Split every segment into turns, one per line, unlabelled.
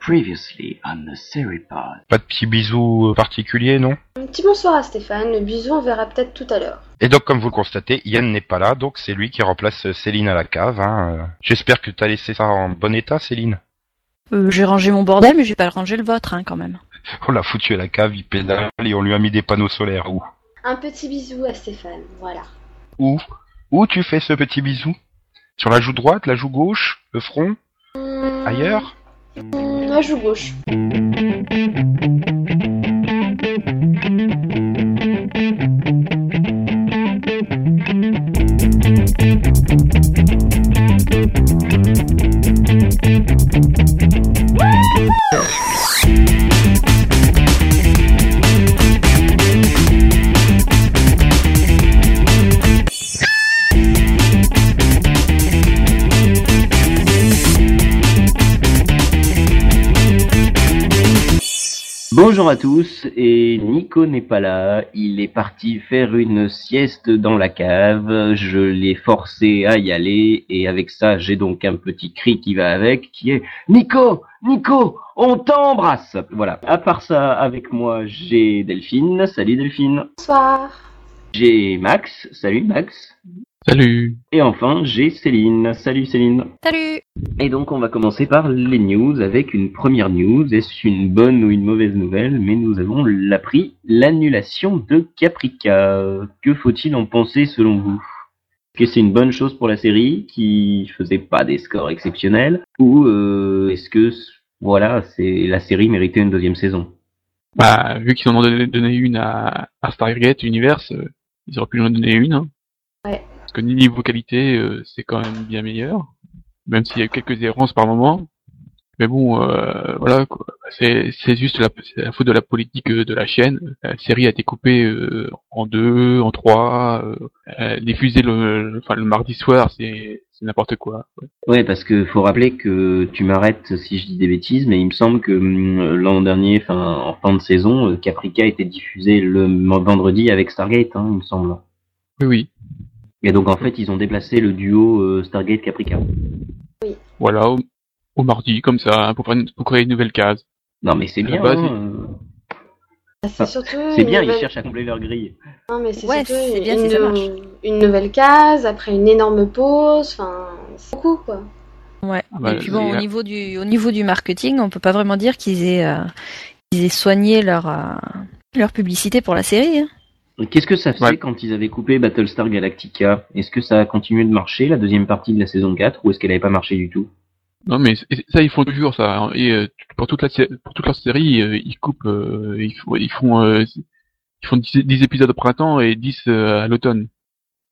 Previously on the Seripod.
Pas de petits bisous particuliers, non
Un petit bonsoir à Stéphane, le bisou on verra peut-être tout à l'heure.
Et donc, comme vous le constatez, Yann n'est pas là, donc c'est lui qui remplace Céline à la cave. Hein. Euh, J'espère que tu as laissé ça en bon état, Céline.
Euh, j'ai rangé mon bordel, mais j'ai pas rangé le vôtre, hein, quand même.
On l'a foutu à la cave, il pédale et on lui a mis des panneaux solaires. Où
Un petit bisou à Stéphane, voilà.
Où Où tu fais ce petit bisou? Sur la joue droite, la joue gauche, le front?
Hum,
Ailleurs?
Hum, La joue
à tous, et Nico n'est pas là, il est parti faire une sieste dans la cave, je l'ai forcé à y aller, et avec ça j'ai donc un petit cri qui va avec, qui est Nico Nico On t'embrasse! Voilà, à part ça, avec moi j'ai Delphine, salut Delphine,
Bonsoir.
j'ai Max, salut Max,
Salut
et enfin j'ai Céline, salut Céline.
Salut
Et donc on va commencer par les news avec une première news. Est-ce une bonne ou une mauvaise nouvelle? Mais nous avons appris l'annulation de Caprica. Que faut-il en penser selon vous? Est-ce que c'est une bonne chose pour la série qui faisait pas des scores exceptionnels? Ou euh, est-ce que voilà, c'est la série méritait une deuxième saison?
Bah, vu qu'ils en ont donné, donné une à, à Stargate Universe, euh, ils auraient pu en donner une. Hein.
Ouais.
Parce que niveau qualité, euh, c'est quand même bien meilleur. Même s'il y a quelques errances par moment. Mais bon, euh, voilà, quoi. C'est, juste la, faute de la politique euh, de la chaîne. La série a été coupée euh, en deux, en trois, diffusée le, le- enfin, le mardi soir, c'est, n'importe quoi. ouais.
Ouais, parce que faut rappeler que tu m'arrêtes si je dis des bêtises, mais il me semble que hum, l'an dernier, en fin de saison, Caprica était diffusé le vendredi avec Stargate, hein, il me semble.
Oui, oui.
Et donc en fait, ils ont déplacé le duo euh, Stargate Caprica.
Voilà, au, au mardi, comme ça, hein, pour, faire une- pour créer une nouvelle case.
Non mais c'est bien,
base,
hein,
Ah, C'est surtout.
c'est
une
bien, ils cherchent à combler leur grille.
Non, mais c'est
Ouais,
surtout
c'est
une,
bien si ça
une-
marche.
une nouvelle case, après une énorme pause, enfin, c'est beaucoup quoi.
Ouais.
Ah bah,
Et puis bon, au niveau du, au niveau du marketing, on peut pas vraiment dire qu'ils aient, euh, aient soigné leur, euh, leur publicité pour la série. hein.
Qu'est-ce que ça fait
Ouais.
quand ils avaient coupé Battlestar Galactica? Est-ce que ça a continué de marcher, la deuxième partie de la saison 4, ou est-ce qu'elle avait pas marché du tout?
Non mais ça ils font toujours ça hein. et euh, pour toute la pour toute leur série euh, ils coupent euh, ils, font ils font euh, ils font 10, 10 épisodes au printemps et 10 euh, à l'automne.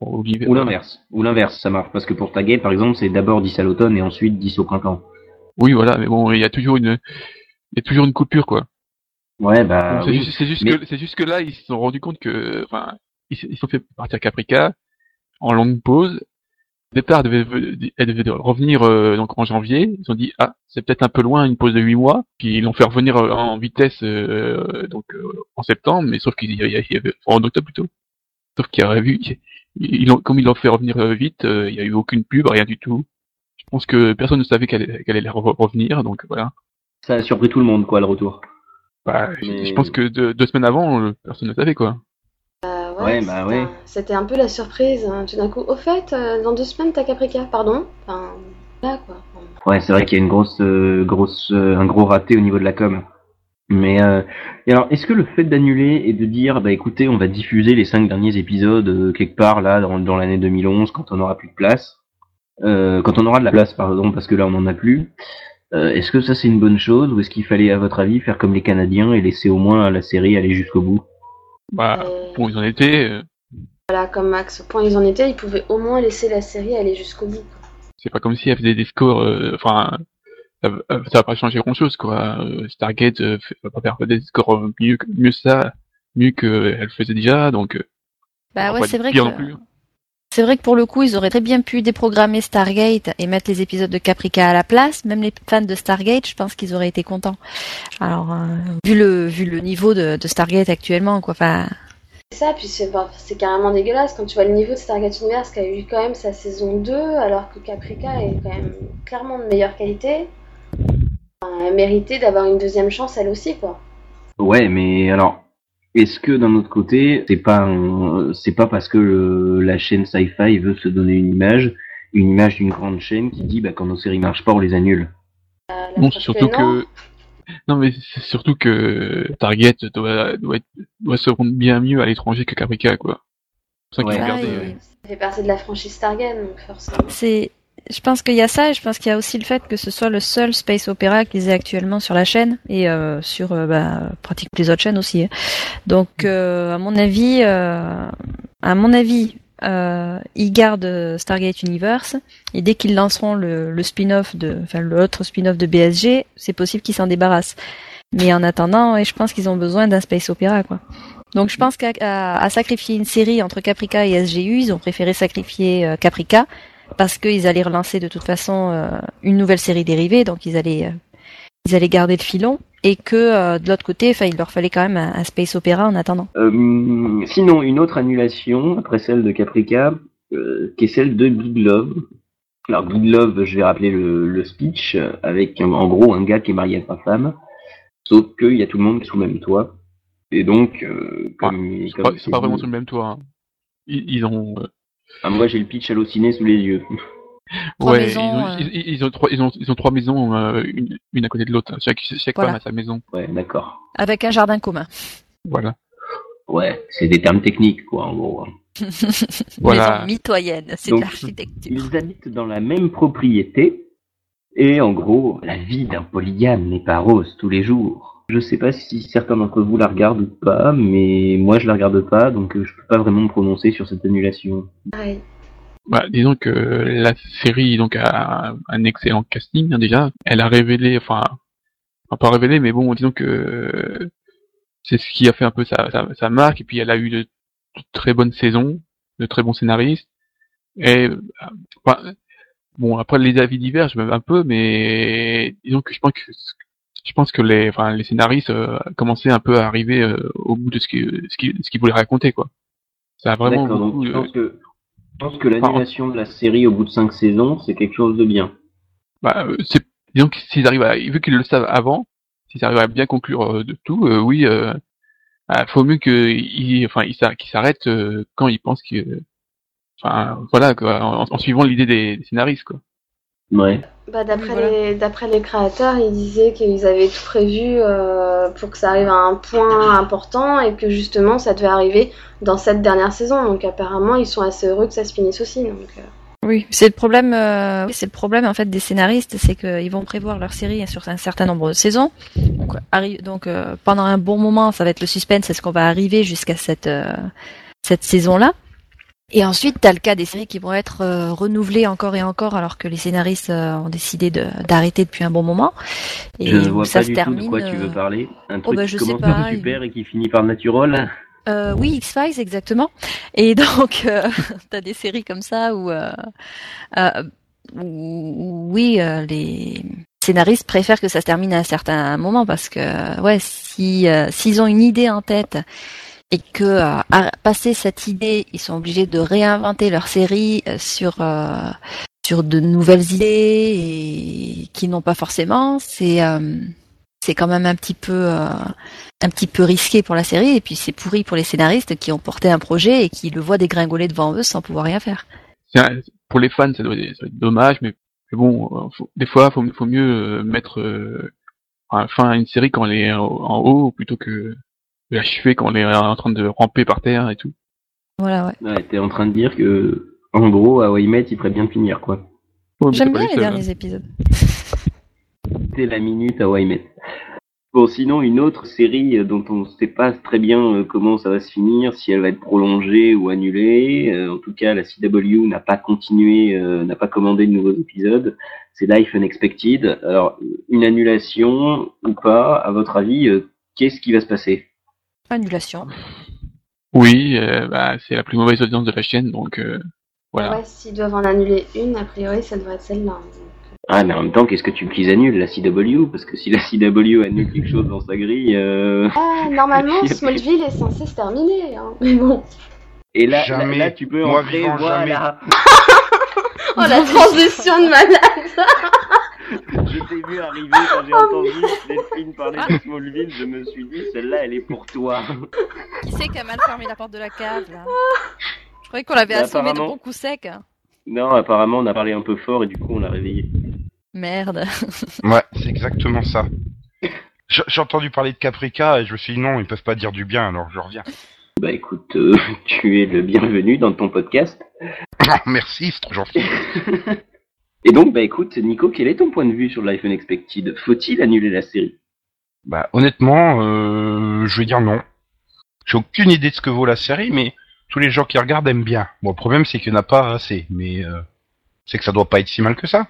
Ou l'inverse Ou l'inverse, ça marche, parce que pour Stargate, par exemple, c'est d'abord 10 à l'automne et ensuite 10 au printemps.
Oui voilà mais bon il y a toujours une il y a toujours une coupure quoi.
Ouais, bah
c'est
oui.
juste c'est juste
mais-
que c'est juste que là ils se sont rendus compte que enfin ils se ils sont fait partir Caprica en longue pause. Au départ, elle devait, elle devait revenir euh, donc en janvier. Ils ont dit ah c'est peut-être un peu loin une pause de huit mois. Puis ils l'ont fait revenir euh, en vitesse euh, donc euh, en septembre, mais sauf qu'il y avait, en octobre plutôt. Sauf qu'il y aurait vu, ils l'ont comme ils l'ont fait revenir euh, vite, euh, il y a eu aucune pub, rien du tout. Je pense que personne ne savait qu'elle allait re- revenir, donc voilà.
Ça a surpris tout le monde, quoi, le retour.
Bah,
Mais-
je pense que deux, deux semaines avant, euh, personne ne savait quoi.
Euh,
Ouais, bah
c'était
ouais.
un- C'était un peu la surprise, hein, tout d'un coup. Au fait, euh, dans deux semaines, t'as Caprica, pardon? Enfin, là quoi. Enfin,
Ouais, c'est vrai qu'il y a une grosse, euh, grosse, euh, un gros raté au niveau de la com. Mais euh, et alors, est-ce que le fait d'annuler et de dire, bah écoutez, on va diffuser les cinq derniers épisodes euh, quelque part là dans, dans l'année 2011 quand on aura plus de place, euh, quand on aura de la place, pardon, parce que là on en a plus. Euh, est-ce que ça c'est une bonne chose ou est-ce qu'il fallait, à votre avis, faire comme les Canadiens et laisser au moins la série aller jusqu'au bout?
Bah,
euh,
bon, ils en étaient. euh,
Voilà, comme Max, au point où ils en étaient, ils pouvaient au moins laisser la série aller jusqu'au bout.
c'est pas comme si elle faisait des scores. euh, Enfin, ça, va- ça va pas changer grand chose quoi. Stargate fait- va pas faire des scores mieux que mieux ça, mieux que elle faisait déjà, donc.
Bah ouais, c'est vrai que
non plus.
C'est vrai que pour le coup, ils auraient très bien pu déprogrammer Stargate et mettre les épisodes de Caprica à la place. Même les fans de Stargate, je pense qu'ils auraient été contents. Alors, euh, vu le vu le niveau de, de Stargate actuellement, quoi. Enfin,
C'est ça, puis c'est bah, c'est carrément dégueulasse quand tu vois le niveau de Stargate Universe qui a eu quand même sa saison 2, alors que Caprica est quand même clairement de meilleure qualité. enfin, mérité d'avoir une deuxième chance elle aussi, quoi.
Ouais, mais alors, est-ce que d'un autre côté, c'est pas un- c'est pas parce que le- la chaîne Sci-Fi veut se donner une image, une image d'une grande chaîne qui dit bah quand nos séries marchent pas, on les annule?
Euh,
Bon, surtout
non.
que. Non, mais c'est surtout que Target doit, doit, être- doit se rendre bien mieux à l'étranger que Caprica, quoi. C'est ça
Ouais.
Ça, et-
euh,
Ça fait partie de la franchise Target, donc forcément.
C'est, je pense qu'il y a ça, et je pense qu'il y a aussi le fait que ce soit le seul space opéra qu'ils aient actuellement sur la chaîne et euh, sur euh, bah, pratiquement les autres chaînes aussi. hein. Donc, euh, à mon avis, euh, à mon avis, euh, ils gardent Stargate Universe et dès qu'ils lanceront le, le spin-off de, enfin l'autre spin-off de BSG, c'est possible qu'ils s'en débarrassent. Mais en attendant, ouais, je pense qu'ils ont besoin d'un space opéra, quoi. Donc, je pense qu'à sacrifier une série entre Caprica et SGU, ils ont préféré sacrifier euh, Caprica parce qu'ils allaient relancer de toute façon euh, une nouvelle série dérivée, donc ils allaient euh, ils allaient garder le filon et que euh, de l'autre côté, enfin, il leur fallait quand même un, un space opéra en attendant.
Euh, sinon, une autre annulation après celle de Caprica, euh, qui est celle de Big Love. Alors Big Love, je vais rappeler le, le speech avec en gros un gars qui est marié à sa femme, sauf qu'il y a tout le monde qui est sous le même toit. Et donc, euh, comme,
C'est
comme
pas,
c'est
pas vraiment sur le même toit. hein. Ils, ils ont.
Ah, moi j'ai le pitch halluciné sous les yeux.
Trois
ouais,
maisons,
ils, ont,
euh.
ils, ils ont trois, ils ont, ils ont trois maisons, euh, une, une à côté de l'autre. Chaque, chaque
Voilà.
femme a sa maison.
Ouais, d'accord.
Avec un jardin commun.
Voilà.
Ouais, c'est des termes techniques, quoi, en gros.
Voilà.
Maison mitoyenne, c'est de l'architecture.
Ils habitent dans la même propriété, et en gros, la vie d'un polygame n'est pas rose tous les jours. Je sais pas si certains d'entre vous la regardent ou pas, mais moi je la regarde pas, donc euh, je peux pas vraiment me prononcer sur cette annulation.
Pareil.
Bah, disons que la série donc a un excellent casting hein, déjà. Elle a révélé, enfin, enfin, pas révélé, mais bon, disons que c'est ce qui a fait un peu sa, sa, sa marque. Et puis elle a eu de, de très bonnes saisons, de très bons scénaristes. Et euh, enfin, bon, après les avis divergent même un peu, mais disons que je pense que je pense que les, enfin, les scénaristes euh, commençaient un peu à arriver euh, au bout de ce qu'ils ce qu'ils ce qu'ils voulaient raconter, quoi. Ça a vraiment beaucoup.
je pense que, je pense que l'annulation de la série au bout de cinq saisons, c'est quelque chose de bien?
Bah, euh, c'est, disons que s'ils arrivent à, vu qu'ils le savent avant, s'ils arrivent à bien conclure de tout, euh, oui, euh, ah, faut mieux qu'ils, enfin, ils s'arrêtent quand ils pensent que, enfin, voilà, quoi, en, en suivant l'idée des, des scénaristes, quoi.
Ouais.
Bah, d'après
voilà.
les d'après les créateurs, ils disaient qu'ils avaient tout prévu euh, pour que ça arrive à un point important et que justement ça devait arriver dans cette dernière saison. Donc apparemment, ils sont assez heureux que ça se finisse aussi. Donc euh,
Oui, c'est le problème. euh, c'est le problème en fait des scénaristes, c'est qu'ils vont prévoir leur série sur un certain nombre de saisons. Donc, arri- donc pendant un bon moment, ça va être le suspense, est-ce qu'on va arriver jusqu'à cette cette saison-là? Et ensuite, t'as le cas des séries qui vont être euh, renouvelées encore et encore, alors que les scénaristes euh, ont décidé de- d'arrêter depuis un bon moment. Et
je vois
ça
pas
se
du
termine.
tout de quoi tu veux
euh,
parler. Un truc
bah,
qui
je
commence
pas,
par super et qui finit par natural.
Euh, oui, X-Files, exactement. Et donc, euh, t'as des séries comme ça où, euh, euh, où- où, oui, euh, les scénaristes préfèrent que ça se termine à un certain moment parce que, ouais, si s'ils ont une idée en tête et que euh, à passer cette idée, ils sont obligés de réinventer leur série euh, sur euh, sur de nouvelles idées et qui n'ont pas forcément, c'est euh, c'est quand même un petit peu euh, un petit peu risqué pour la série et puis c'est pourri pour les scénaristes qui ont porté un projet et qui le voient dégringoler devant eux sans pouvoir rien faire.
Pour les fans, ça doit, être- dommage, mais, bon, des fois, faut, faut mieux mettre enfin, une série quand elle est en haut plutôt que de l'achever quand elle est en train de ramper par terre et tout.
Voilà, ouais.
Ouais, t'es en train de dire que, en gros, à Met, il ferait bien finir, quoi.
Ouais,
J'aime
c'est
bien
les seuls, hein.
derniers épisodes.
C'était la minute à Met. Bon, sinon, une autre série dont on ne sait pas très bien euh, comment ça va se finir, si elle va être prolongée ou annulée. euh, en tout cas, la CW n'a pas continué, euh, n'a pas commandé de nouveaux épisodes. C'est Life Unexpected. Alors, une annulation ou pas, à votre avis, euh, qu'est-ce qui va se passer?
Annulation.
Oui, euh, bah, c'est la plus mauvaise audience de la chaîne, donc euh, voilà.
ouais, s'ils doivent en annuler une, a priori, ça devrait être celle-là.
Ah, mais en même temps, qu'est-ce que tu veux qu'ils annulent, la CW Parce que si la CW annule quelque chose dans sa grille... euh,
Ah, normalement, Smallville est censé se terminer. Hein. Mais bon.
Et là, là,
Jamais.
là, tu peux
Moi,
entrer,
vivant,
voilà.
Oh, la transition de malade
t'ai vu arriver quand j'ai entendu Delphine parler de Smallville, je me suis dit, celle-là, elle est pour toi.
Qui c'est qui a mal fermé la porte de la cave là Je croyais qu'on l'avait
Bah,
assommé de bons coups secs.
Non, apparemment, on a parlé un peu fort et du coup, on l'a réveillé.
Merde.
Ouais, c'est exactement ça. J'ai j'ai entendu parler de Caprica et je me suis dit non, ils peuvent pas dire du bien, alors je reviens.
Bah écoute, euh, tu es le bienvenu dans ton podcast.
Merci, c'est trop gentil.
Et donc, bah écoute, Nico, quel est ton point de vue sur Life Unexpected? Faut-il annuler la série?
Bah honnêtement, euh, je vais dire non. J'ai aucune idée de ce que vaut la série, mais tous les gens qui regardent aiment bien. Bon, le problème c'est qu'il n'y en a pas assez, mais euh, c'est que ça doit pas être si mal que ça.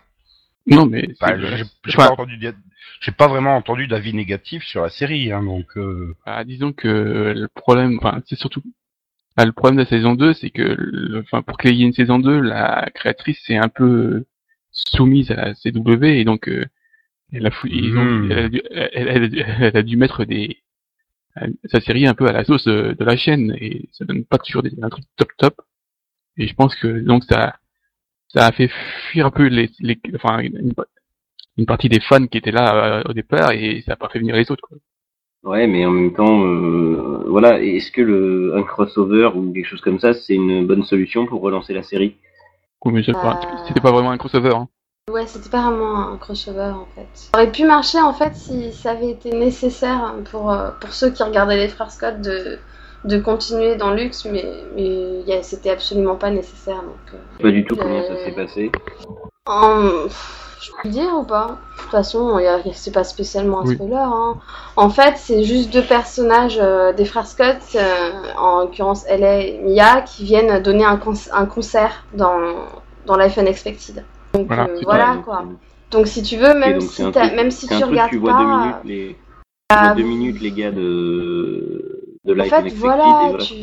Non, mais
Bah,
c'est-
j'ai pas entendu, d'a- j'ai pas vraiment entendu d'avis négatif sur la série, hein, donc. Euh...
bah, disons que le problème, enfin, c'est surtout bah, le problème de la saison 2, c'est que, enfin, pour qu'il y ait une saison 2, la créatrice est un peu soumise à la CW et donc euh, elle, a fou- ils ont- elle, a dû, elle, elle a dû- elle a dû mettre des sa série un peu à la sauce de, de la chaîne et ça donne pas toujours des, un truc top top. Et je pense que donc ça ça a fait fuir un peu les, les enfin une, une partie des fans qui étaient là euh, au départ et ça a pas fait venir les autres. Quoi.
Ouais, mais en même temps, euh, voilà, est-ce que le, un crossover ou quelque chose comme ça, c'est une bonne solution pour relancer la série?
Ou
Euh.
c'était pas vraiment un crossover. Hein.
Ouais, c'était pas vraiment un crossover en fait. Ça aurait pu marcher en fait si ça avait été nécessaire pour, euh, pour ceux qui regardaient les frères Scott de, de continuer dans Lux, mais, c'était absolument pas nécessaire. Donc, euh,
Pas du tout comment ça s'est passé.
En- pff, Je peux le dire ou pas? De toute façon, c'est pas spécialement un
Oui.
spoiler. hein. En fait, c'est juste deux personnages euh, des frères Scott, euh, en l'occurrence Ella et Mia, qui viennent donner un, con- un concert dans, dans Life Unexpected. Donc
Voilà,
euh, voilà quoi.
donc,
si tu veux, même si,
truc-
même si tu regardes
tu vois
pas,
deux minutes les, tu
ah,
vois deux minutes les gars de de
en
Life
fait
Unexpected
voilà, tu...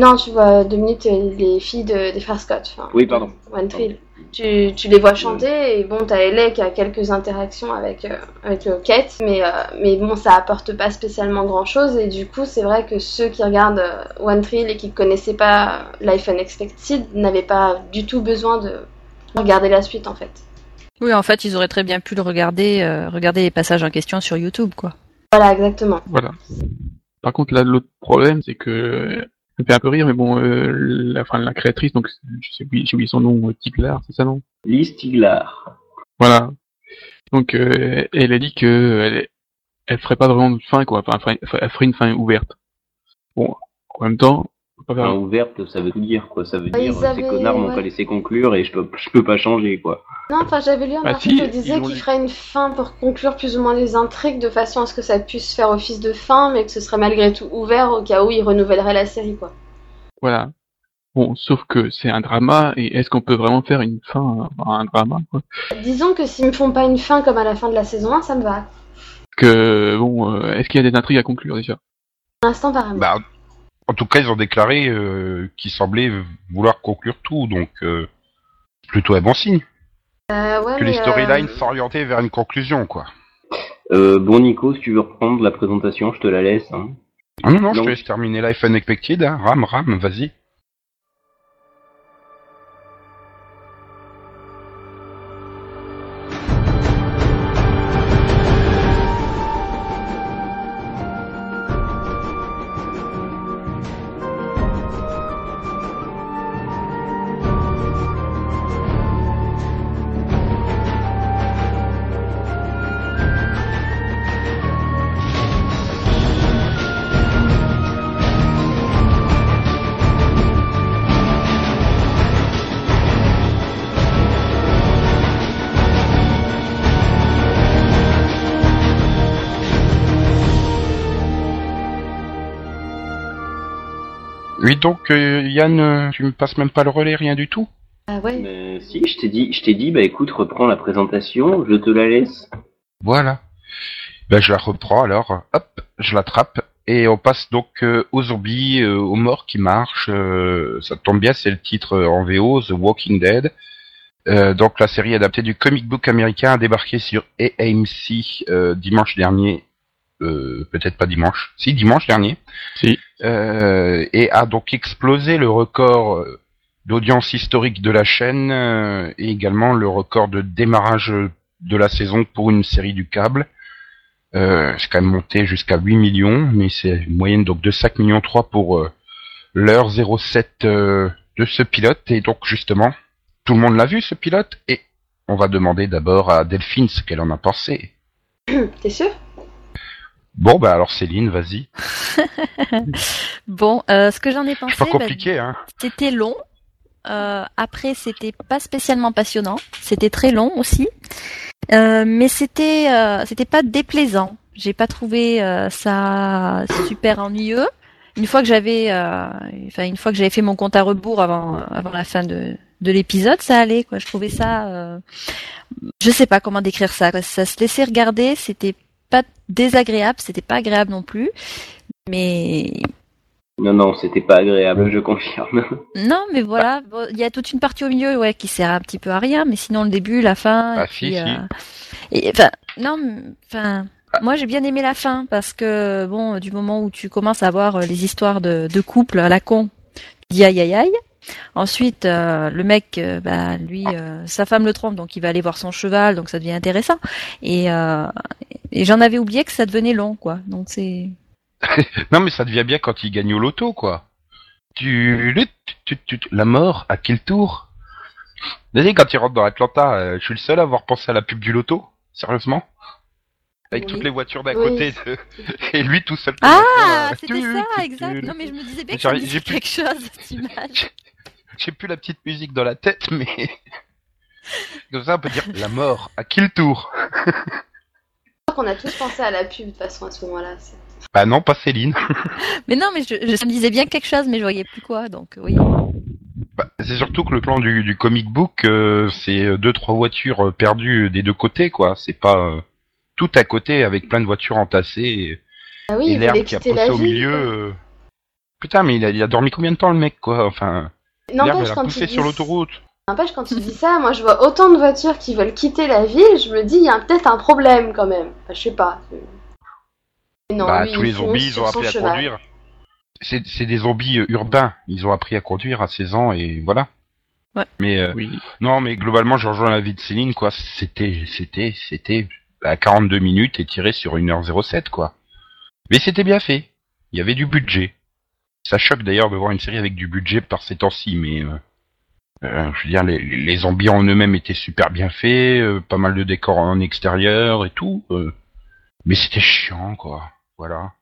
non tu vois deux minutes les filles de, des frères Scott. enfin,
Oui, pardon.
One Tree. Tu, tu les vois chanter et bon t'as Ellie qui a quelques interactions avec euh, avec euh, Kate, mais euh, mais bon ça apporte pas spécialement grand chose et du coup c'est vrai que ceux qui regardent euh, One Tree et qui connaissaient pas Life Unexpected n'avaient pas du tout besoin de regarder la suite en fait.
Oui, en fait, ils auraient très bien pu le regarder, euh, regarder les passages en question sur YouTube, quoi.
Voilà exactement.
Voilà. Par contre, là, l'autre problème, c'est que me fait un peu rire, mais bon, euh, la, enfin, la créatrice, donc j'ai oublié son nom, euh, Tiglar, c'est ça non?
Lee Stiglar.
Voilà. Donc, euh, elle a dit que elle, elle ferait pas vraiment de fin, quoi. Enfin, elle ferait, elle ferait une fin ouverte. Bon, en même temps,
Enfin, ouverte, ça veut tout dire quoi. Ça veut
Bah,
dire ces
avaient-
connards m'ont
ouais.
pas laissé conclure et je peux je peux pas changer quoi.
Non, enfin j'avais lu un
Ah,
article
si,
qui disait qu'il ferait une fin pour conclure plus ou moins les intrigues de façon à ce que ça puisse faire office de fin, mais que ce serait malgré tout ouvert au cas où ils renouvelleraient la série quoi.
Voilà. Bon, sauf que c'est un drama, et est-ce qu'on peut vraiment faire une fin à un drama, quoi?
Disons que s'ils me font pas une fin comme à la fin de la saison 1, ça me va.
Que, bon, euh, est-ce qu'il y a des intrigues à conclure, déjà?
Pour l'instant, apparemment.
Bah, en tout cas, ils ont déclaré euh, qu'ils semblaient vouloir conclure tout, donc euh, plutôt un bon signe.
Euh, ouais,
Que les storylines
euh,
s'orientaient vers une conclusion, quoi.
Euh, bon Nico, si tu veux reprendre la présentation, je te la laisse. Hein.
Ah non, non, je te laisse terminer Life Unexpected, hein. Ram, ram, vas-y. Euh, Yann, euh, tu me passes même pas le relais, rien du tout
Ah ouais.
Mais si, je t'ai dit, je t'ai dit, bah écoute, reprends la présentation, je te la laisse.
Voilà. Ben, je la reprends alors. Hop, je l'attrape. Et on passe donc euh, aux zombies, euh, aux morts qui marchent. euh, ça tombe bien, c'est le titre en VO, The Walking Dead. Euh, donc la série adaptée du comic book américain a débarqué sur AMC euh, dimanche dernier. Euh, Peut-être pas dimanche. Si, dimanche dernier.
Si.
Euh, et a donc explosé le record euh, d'audience historique de la chaîne euh, et également le record de démarrage de la saison pour une série du câble. Euh, c'est quand même monté jusqu'à 8 millions, mais c'est une moyenne donc de 5 millions 3 pour euh, l'heure 07 euh, de ce pilote. Et donc justement, tout le monde l'a vu ce pilote et on va demander d'abord à Delphine ce qu'elle en a pensé.
T'es sûr?
Bon bah alors Céline, vas-y.
Bon, euh, ce que j'en ai
C'est
pensé,
pas
bah,
compliqué hein.
c'était long. Euh, après, c'était pas spécialement passionnant. C'était très long aussi, Euh, mais c'était euh, c'était pas déplaisant. J'ai pas trouvé euh, ça super ennuyeux. Une fois que j'avais, euh, enfin une fois que j'avais fait mon compte à rebours avant avant la fin de de l'épisode, ça allait quoi. Je trouvais ça, euh, je sais pas comment décrire ça. Ça se laissait regarder. C'était pas désagréable, c'était pas agréable non plus. Mais
Non, non, c'était pas agréable, je confirme.
Non, mais voilà, bon, il y a toute une partie au milieu, ouais, qui sert un petit peu à rien, mais sinon le début, la fin,
Ah,
et
si,
puis,
si.
euh, et enfin, non, enfin, moi j'ai bien aimé la fin parce que bon, du moment où tu commences à voir euh, les histoires de, de couple à la con, tu dis aïe aïe aïe. Ensuite, euh, le mec, euh, bah, lui, euh, sa femme le trompe, donc il va aller voir son cheval, donc ça devient intéressant. Et, euh, et j'en avais oublié que ça devenait long, quoi. Donc c'est
Non mais ça devient bien quand il gagne au loto quoi. Tu, tu, tu- tu- la mort à quel tour? Vas-y quand il rentre dans Atlanta, euh, je suis le seul à avoir pensé à la pub du loto, sérieusement Avec
Oui.
toutes les voitures d'à
Oui.
côté de- et lui tout seul.
ah,
Euh,
c'était ça, exact. Non, mais je me disais bien que
J'ai-
quelque chose cette image.
J'ai plus la petite musique dans la tête mais comme ça on peut dire la mort à quel tour
Je crois qu'on a tous pensé à la pub de toute façon à ce moment-là. c'est-
Bah non pas Céline.
Mais non, mais je, je- ça me disait bien quelque chose, mais je voyais plus quoi, donc oui.
Bah, c'est surtout que le plan du, du comic book, euh, c'est euh, deux trois voitures euh, perdues des deux côtés, quoi. C'est pas euh, tout à côté avec plein de voitures entassées et,
Ah oui,
et
il
l'herbe qui a poussé
la
au milieu. euh. Putain, mais il a, il a dormi combien de temps le mec, quoi Enfin,
N'empêche quand,
poussé
tu
sur
dis...
l'autoroute.
N'empêche, quand tu dis ça, moi je vois autant de voitures qui veulent quitter la ville, je me dis, il y a peut-être un problème quand même. Enfin, je sais pas. Mais Non,
bah,
lui,
tous les zombies, ils ont appris à
cheval.
conduire. C'est des zombies euh, urbains. Ils ont appris à conduire à 16 ans et voilà.
Ouais.
Mais euh,
Oui.
Non, mais globalement, je rejoins la vie de Céline, quoi. C'était, c'était, c'était à 42 minutes et tiré sur 1h07, quoi. Mais c'était bien fait. Il y avait du budget. Ça choque d'ailleurs de voir une série avec du budget par ces temps-ci, mais euh, euh, je veux dire, les, les zombies en eux-mêmes étaient super bien faits, euh, pas mal de décors en extérieur et tout. euh, mais c'était chiant, quoi. Voilà.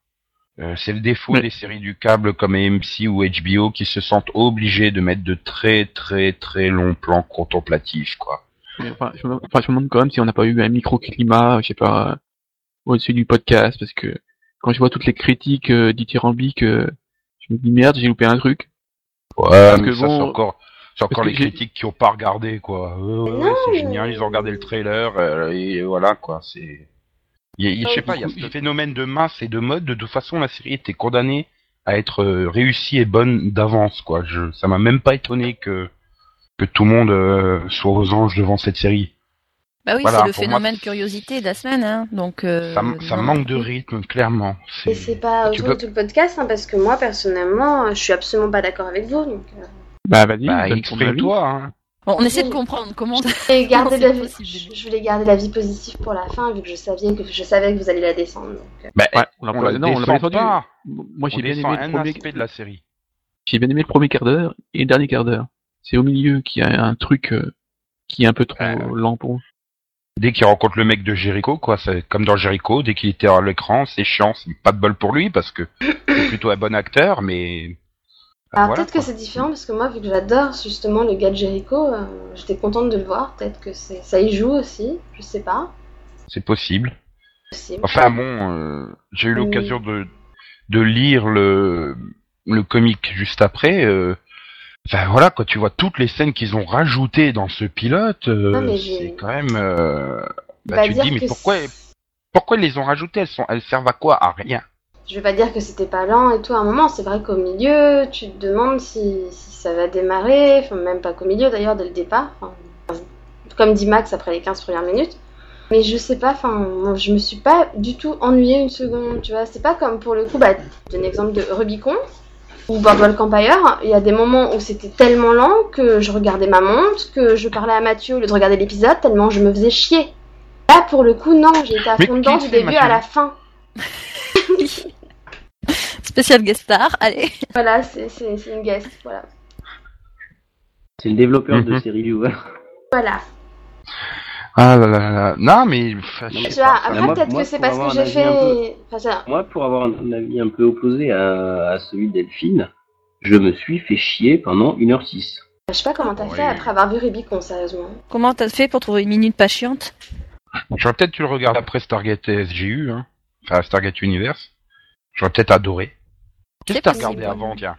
Euh, c'est le défaut
Mais-
des séries du câble comme AMC ou HBO qui se sentent obligés de mettre de très très très longs plans contemplatifs, quoi.
Enfin, je me, enfin, je me demande quand même si on n'a pas eu un microclimat, je sais pas, au-dessus du podcast, parce que quand je vois toutes les critiques euh, dithyrambiques, euh, me dis merde, j'ai loupé un truc.
Ouais, mais ça
bon,
c'est encore, c'est encore
que
les critiques qui ont pas regardé, quoi. Euh, ouais, c'est génial, ils ont regardé le trailer euh, et voilà, quoi. C'est, il il je sais pas, il y a ce phénomène de masse et de mode. De toute façon, la série était condamnée à être euh, réussie et bonne d'avance, quoi. Je, ça m'a même pas étonné que que tout le monde euh, soit aux anges devant cette série.
Bah oui,
Voilà,
c'est le
moi,
phénomène curiosité de la semaine, hein. Donc, euh,
ça, m- ça
non.
manque de rythme, clairement.
Et c'est pas autour
peux-
de tout le podcast, hein, parce que moi, personnellement, je suis absolument pas d'accord avec vous. Donc, euh,
Bah vas-y,
Bah, exprime-toi, hein.
Bon, on essaie de comprendre comment.
je voulais garder la vie- je voulais garder la vie positive pour la fin, vu que je savais que je savais que vous alliez la descendre. donc, euh.
Bah,
Ouais, on l'a
on
pas,
la
non, on l'a
descend
pas descendu.
pas.
Moi, j'ai bien aimé le premier,
aspect de la série.
j'ai bien aimé le premier quart d'heure et le dernier quart d'heure. C'est au milieu qu'il y a un truc euh, qui est un peu trop
Euh,
lent pour.
Dès qu'il rencontre le mec de Jericho, quoi, c'est comme dans Jericho, dès qu'il était à l'écran, c'est chiant, c'est pas de bol pour lui parce que c'est plutôt un bon acteur, mais. euh,
Alors
voilà,
peut-être que c'est différent, parce que moi, vu que j'adore justement le gars de Jericho, euh, j'étais contente de le voir. Peut-être que c'est ça y joue aussi, je sais pas.
c'est possible.
Possible.
Enfin bon, euh, j'ai eu
Oui.
l'occasion de de lire le le comic juste après. Euh, Enfin voilà, quand tu vois toutes les scènes qu'ils ont rajoutées dans ce pilote, euh,
Non, mais j'ai-
c'est quand même. Euh, bah,
Pas
tu te dis mais pourquoi pourquoi ils les ont rajoutées? Elles sont elles servent à quoi? À rien.
Je vais pas dire que c'était pas lent et tout à un moment, c'est vrai qu'au milieu, tu te demandes si, si ça va démarrer, enfin même pas qu'au milieu d'ailleurs, dès le départ. Enfin, comme dit Max après les 15 premières minutes. Mais je sais pas, enfin, je me suis pas du tout ennuyée une seconde, tu vois. C'est pas comme pour le coup, bah, un exemple de Rubicon ou Boardwalk Empire. Il y a des moments où c'était tellement lent que je regardais ma montre, que je parlais à Mathieu au lieu de regarder l'épisode, tellement je me faisais chier. Là, pour le coup, non, j'ai été à fond dedans du début à la fin.
Spécial guest star, allez.
Voilà, c'est une guest, voilà.
C'est le développeur de
Mhm.
série viewer.
Voilà.
Ah là là là. Non, mais. enfin, je
Non,
sais
Tu
pas,
après,
moi-
peut-être
moi,
que c'est parce que j'ai fait. Enfin, ça-
Moi, pour avoir un avis un peu opposé à, à celui de Delphine, je me suis fait chier pendant 1h06.
je sais pas comment t'as
Oui.
fait après avoir vu Rubicon, sérieusement.
Comment t'as fait pour trouver une minute pas chiante?
J'aurais peut-être dû le regarder après Stargate SGU, hein. Enfin, Stargate Universe. J'aurais peut-être adoré. Qu'est-ce que
C'est
t'as regardé avant, tiens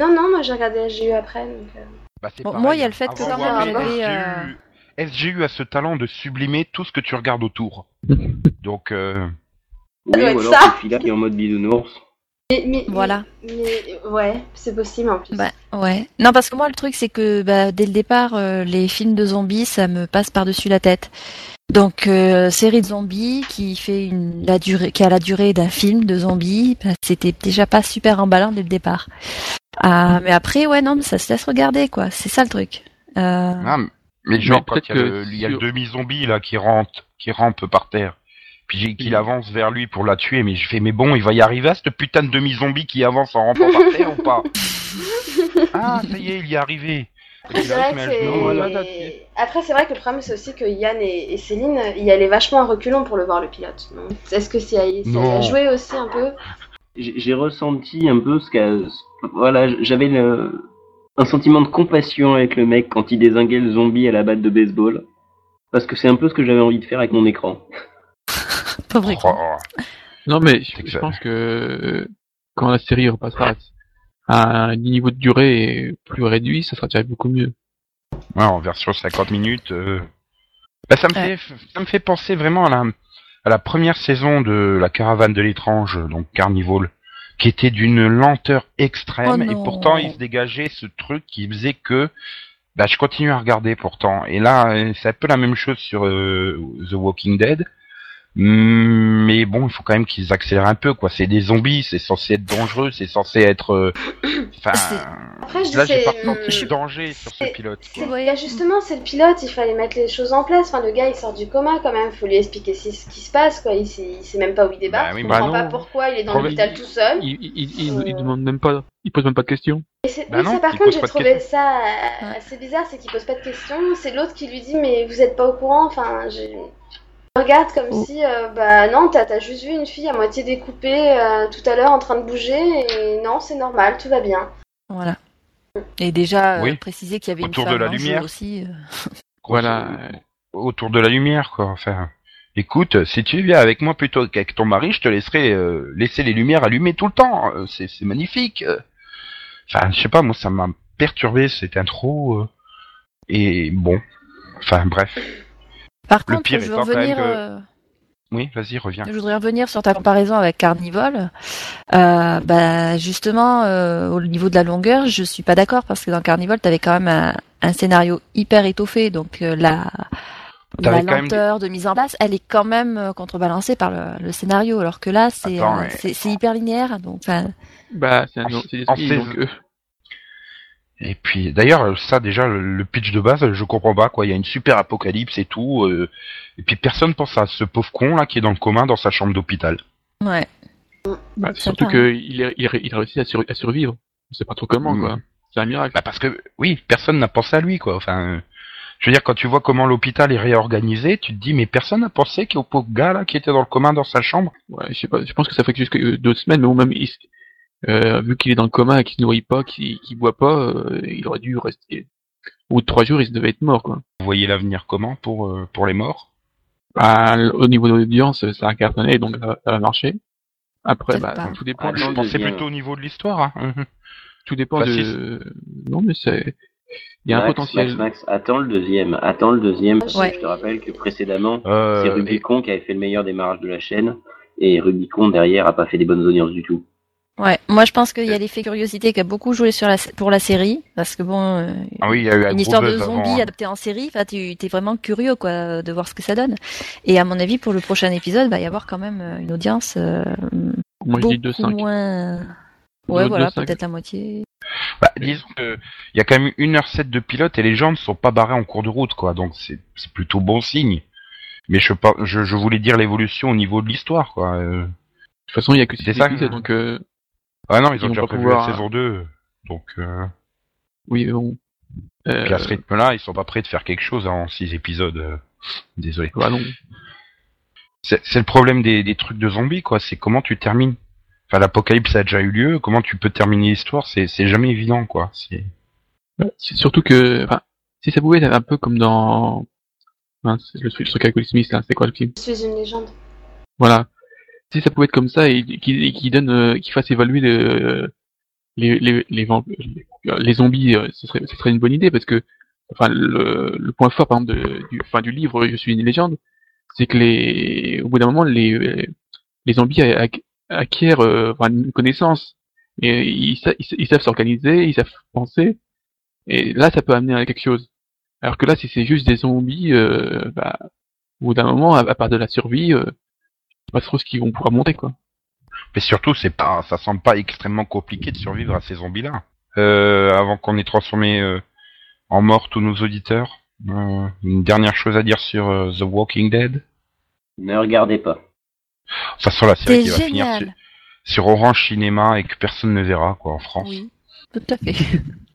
Non, non, moi j'ai regardé eu après. Donc, euh,
Bah,
Bon, moi, il y a le fait que
ouais,
j'avais,
SGU, a ce talent de sublimer tout ce que tu regardes autour. Donc, euh,
Oui, ou alors
ça.
qui est en mode bisounours.
Mais, mais,
Voilà.
Mais, mais- ouais, c'est possible en plus.
Bah ouais. Non parce que moi le truc c'est que bah, dès le départ euh, les films de zombies ça me passe par dessus la tête. Donc euh, série de zombies qui fait une la durée qui a la durée d'un film de zombies, bah, c'était déjà pas super emballant dès le départ. Ah mais après ouais non mais ça se laisse regarder quoi, c'est ça le truc. Euh,
ah, mais genre,
peut-être
il y a
que
le, il y a le
sur-
demi-zombie, là, qui rentre, qui rampe par terre. Puis j'ai- qu'il
Mhm.
avance vers lui pour la tuer, mais je fais, mais bon, il va y arriver à ce putain de demi-zombie qui avance en rampant par terre ou pas? Ah, ça y est, il y est arrivé.
Après, c'est
arrive,
vrai que. Après, vrai le problème, c'est aussi que Yann et, et Céline, y allaient vachement à reculons pour le voir, le pilote. Est-ce que c'est ça a joué aussi un peu?
J'ai j'ai ressenti un peu ce qu'a... Voilà, j'avais le- un sentiment de compassion avec le mec quand il désinguait le zombie à la batte de baseball. Parce que c'est un peu ce que j'avais envie de faire avec mon écran.
pauvre écran.
Oh,
Non, mais je, pense que euh, quand la série repassera à un niveau de durée plus réduit, ça sera déjà beaucoup mieux.
Ouais, en version 50 minutes. euh, Bah, ça me
Ouais.
fait, ça me fait penser vraiment à la, à la première saison de La Caravane de l'étrange, donc Carnival, qui était d'une lenteur extrême,
Oh
et pourtant il se dégageait ce truc qui faisait que, bah, je continue à regarder pourtant. Et là, euh, c'est un peu la même chose sur euh, The Walking Dead. Mais bon, il faut quand même qu'ils accélèrent un peu, quoi. C'est des zombies, c'est censé être dangereux, c'est censé être. euh, Enfin,
Après, je
là, j'ai pas ressenti
je-
de danger sur ce
c'est-
pilote. Quoi.
justement, c'est le pilote, il fallait mettre les choses en place. Enfin, le gars, il sort du coma quand même, faut lui expliquer ce qui se passe, quoi. Il sait, il sait même pas où il débarque,
Bah oui,
il
bah
comprend pas pourquoi il est dans l'hôpital tout seul.
Il, il, il, il, il
Euh.
demande même pas, il pose même pas de questions.
Et
Bah
oui,
non,
ça, par contre, j'ai trouvé ça euh, assez bizarre, c'est qu'il pose pas de questions. C'est l'autre qui lui dit, mais vous êtes pas au courant. Enfin, je il regarde comme
Oh.
si, euh, bah non, t'as t'as juste vu une fille à moitié découpée euh, tout à l'heure en train de bouger, et non, c'est normal, tout va bien.
Voilà. Et déjà euh,
Oui.
préciser qu'il y avait
Autour
une
de
femme
la
en jeu
lumière.
aussi. euh.
Voilà.
autour de la lumière, quoi. Enfin, écoute, si tu viens avec moi plutôt qu'avec ton mari, je te laisserai euh, laisser les lumières allumées tout le temps. C'est magnifique. Enfin, je sais pas, moi, ça m'a perturbé cette intro. euh, et bon, enfin, bref.
Par
Le
contre,
pire
je veux
étant quand même
revenir.
que-
euh,
Oui, vas-y, reviens.
Je voudrais revenir sur ta comparaison avec Carnival. Euh, bah justement, euh, au niveau de la longueur, je suis pas d'accord parce que dans Carnival, tu avais quand même un, un scénario hyper étoffé, donc euh, la, la
T'avais quand même
lenteur de mise en place, elle est quand même contrebalancée par le, le scénario, alors que là, c'est
mais-
hyper linéaire. Donc,
Bah, c'est un,
En-
des
en
zombies,
saison-
donc, euh,
Et puis, d'ailleurs, ça, déjà, le, pitch de base, je comprends pas, quoi. Il y a une super apocalypse et tout. euh, et puis, personne pense à ce pauvre con, là, qui est dans le commun dans sa chambre d'hôpital.
ouais.
bah, surtout qu'il est, il, il a réussi à, sur- à survivre. On sait pas trop comment,
Mm.
quoi. C'est un miracle.
Bah parce que oui, personne n'a pensé à lui quoi. Enfin, euh, je veux dire quand tu vois comment l'hôpital est réorganisé, tu te dis mais personne n'a pensé qu'au pauvre gars là qui était dans le commun dans sa chambre.
Ouais, je sais pas, je pense que ça fait que jusque euh, deux semaines, mais bon, même, il, euh, vu qu'il est dans le coma qu'il se nourrit pas, qu'il qu'il boit pas, euh, il aurait dû rester. Au bout de trois jours, il devait être mort, quoi.
Vous voyez l'avenir comment pour euh, pour les morts?
Bah, au niveau de l'audience, ça a cartonné, donc ça, va- ça va marcher. Après, bah,
pas.
tout dépend,
Ah,
Je pensais plutôt au niveau de l'histoire. Hein. Mhm.
tout dépend
Bah,
de, non, mais c'est, il y a un
Max,
potentiel.
Max, Max, attends le deuxième. Attends le deuxième. parce que. Je te rappelle que précédemment,
Euh,
c'est
et-
Rubicon qui avait fait le meilleur démarrage de la chaîne. Et Rubicon, derrière, a pas fait des bonnes audiences du tout.
Ouais, moi je pense qu'il y a l'effet curiosité qui a beaucoup joué sur la, pour la série, parce que bon, euh,
Ah oui, il y a eu un
une histoire de
buzz avant,
zombies
hein.
adaptée en série, enfin tu es vraiment curieux quoi de voir ce que ça donne. Et à mon avis pour le prochain épisode, va y avoir quand même euh, une audience euh,
Moi, je
beaucoup
dis 2-5.
moins. Ouais,
Deux-
voilà, peut-être la moitié.
Bah, disons que il y a quand même une heure 7 de pilote et les gens ne sont pas barrés en cours de route quoi. Donc c'est c'est plutôt bon signe. Mais je, je, je voulais dire l'évolution au niveau de l'histoire, quoi. euh.
De toute façon, il y a que
C'est
6
ça,
épisodes, donc euh,
Ah non, ils
Ils
ont déjà prévu
pouvoir,
la saison 2. Donc, euh,
oui, bon. Euh,
puis à ce rythme-là, ils sont pas prêts de faire quelque chose en 6 épisodes. euh. Désolé.
bah non.
C'est c'est le problème des, des trucs de zombies, quoi. C'est comment tu termines. Enfin, l'apocalypse a déjà eu lieu. Comment tu peux terminer l'histoire C'est c'est jamais évident, quoi. C'est
C'est surtout que, enfin, si ça pouvait être un peu comme dans, mince, le truc sur Will Smith, là, c'est quoi le film?
Je suis une légende.
Voilà. Si ça pouvait être comme ça et qui, qui donne, euh, qui fasse évoluer le, les, les, les, les, zombies, euh, ce serait, ce serait une bonne idée parce que, enfin, le, le point fort, par exemple, de, du, enfin, du livre Je suis une légende, c'est que les, au bout d'un moment, les, les zombies ac- acquièrent, euh, une connaissance et ils, sa- ils, sa- ils savent s'organiser, ils savent penser et là, ça peut amener à quelque chose. Alors que là, si c'est juste des zombies, euh, bah, au bout d'un moment, à, à part de la survie, euh, pas trop ce qu'ils vont pouvoir monter, quoi.
Mais surtout, c'est pas, ça semble pas extrêmement compliqué de survivre à ces zombies-là. Euh, avant qu'on ait transformé euh, en mort tous nos auditeurs, euh, une dernière chose à dire sur euh, The Walking Dead.
Ne regardez pas.
Ça sera la série
C'est
qui va finir sur, sur Orange Cinéma et que personne ne verra, quoi, en France.
Oui, tout à fait.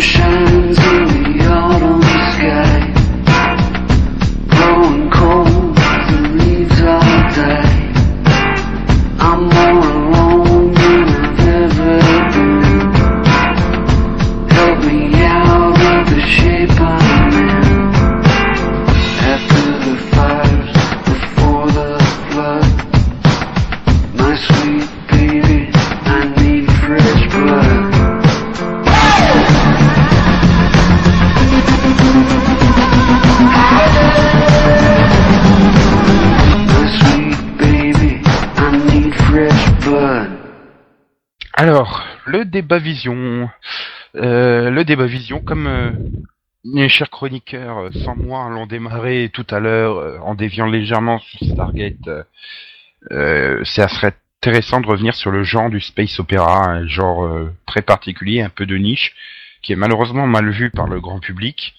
shines in the autumn sky.
Vision. Euh, le débat vision, comme euh, mes chers chroniqueurs, euh, sans moi, l'ont démarré tout à l'heure en déviant légèrement sur Stargate, ça serait intéressant de revenir sur le genre du space opéra, un genre très particulier, un peu de niche, qui est malheureusement mal vu par le grand public.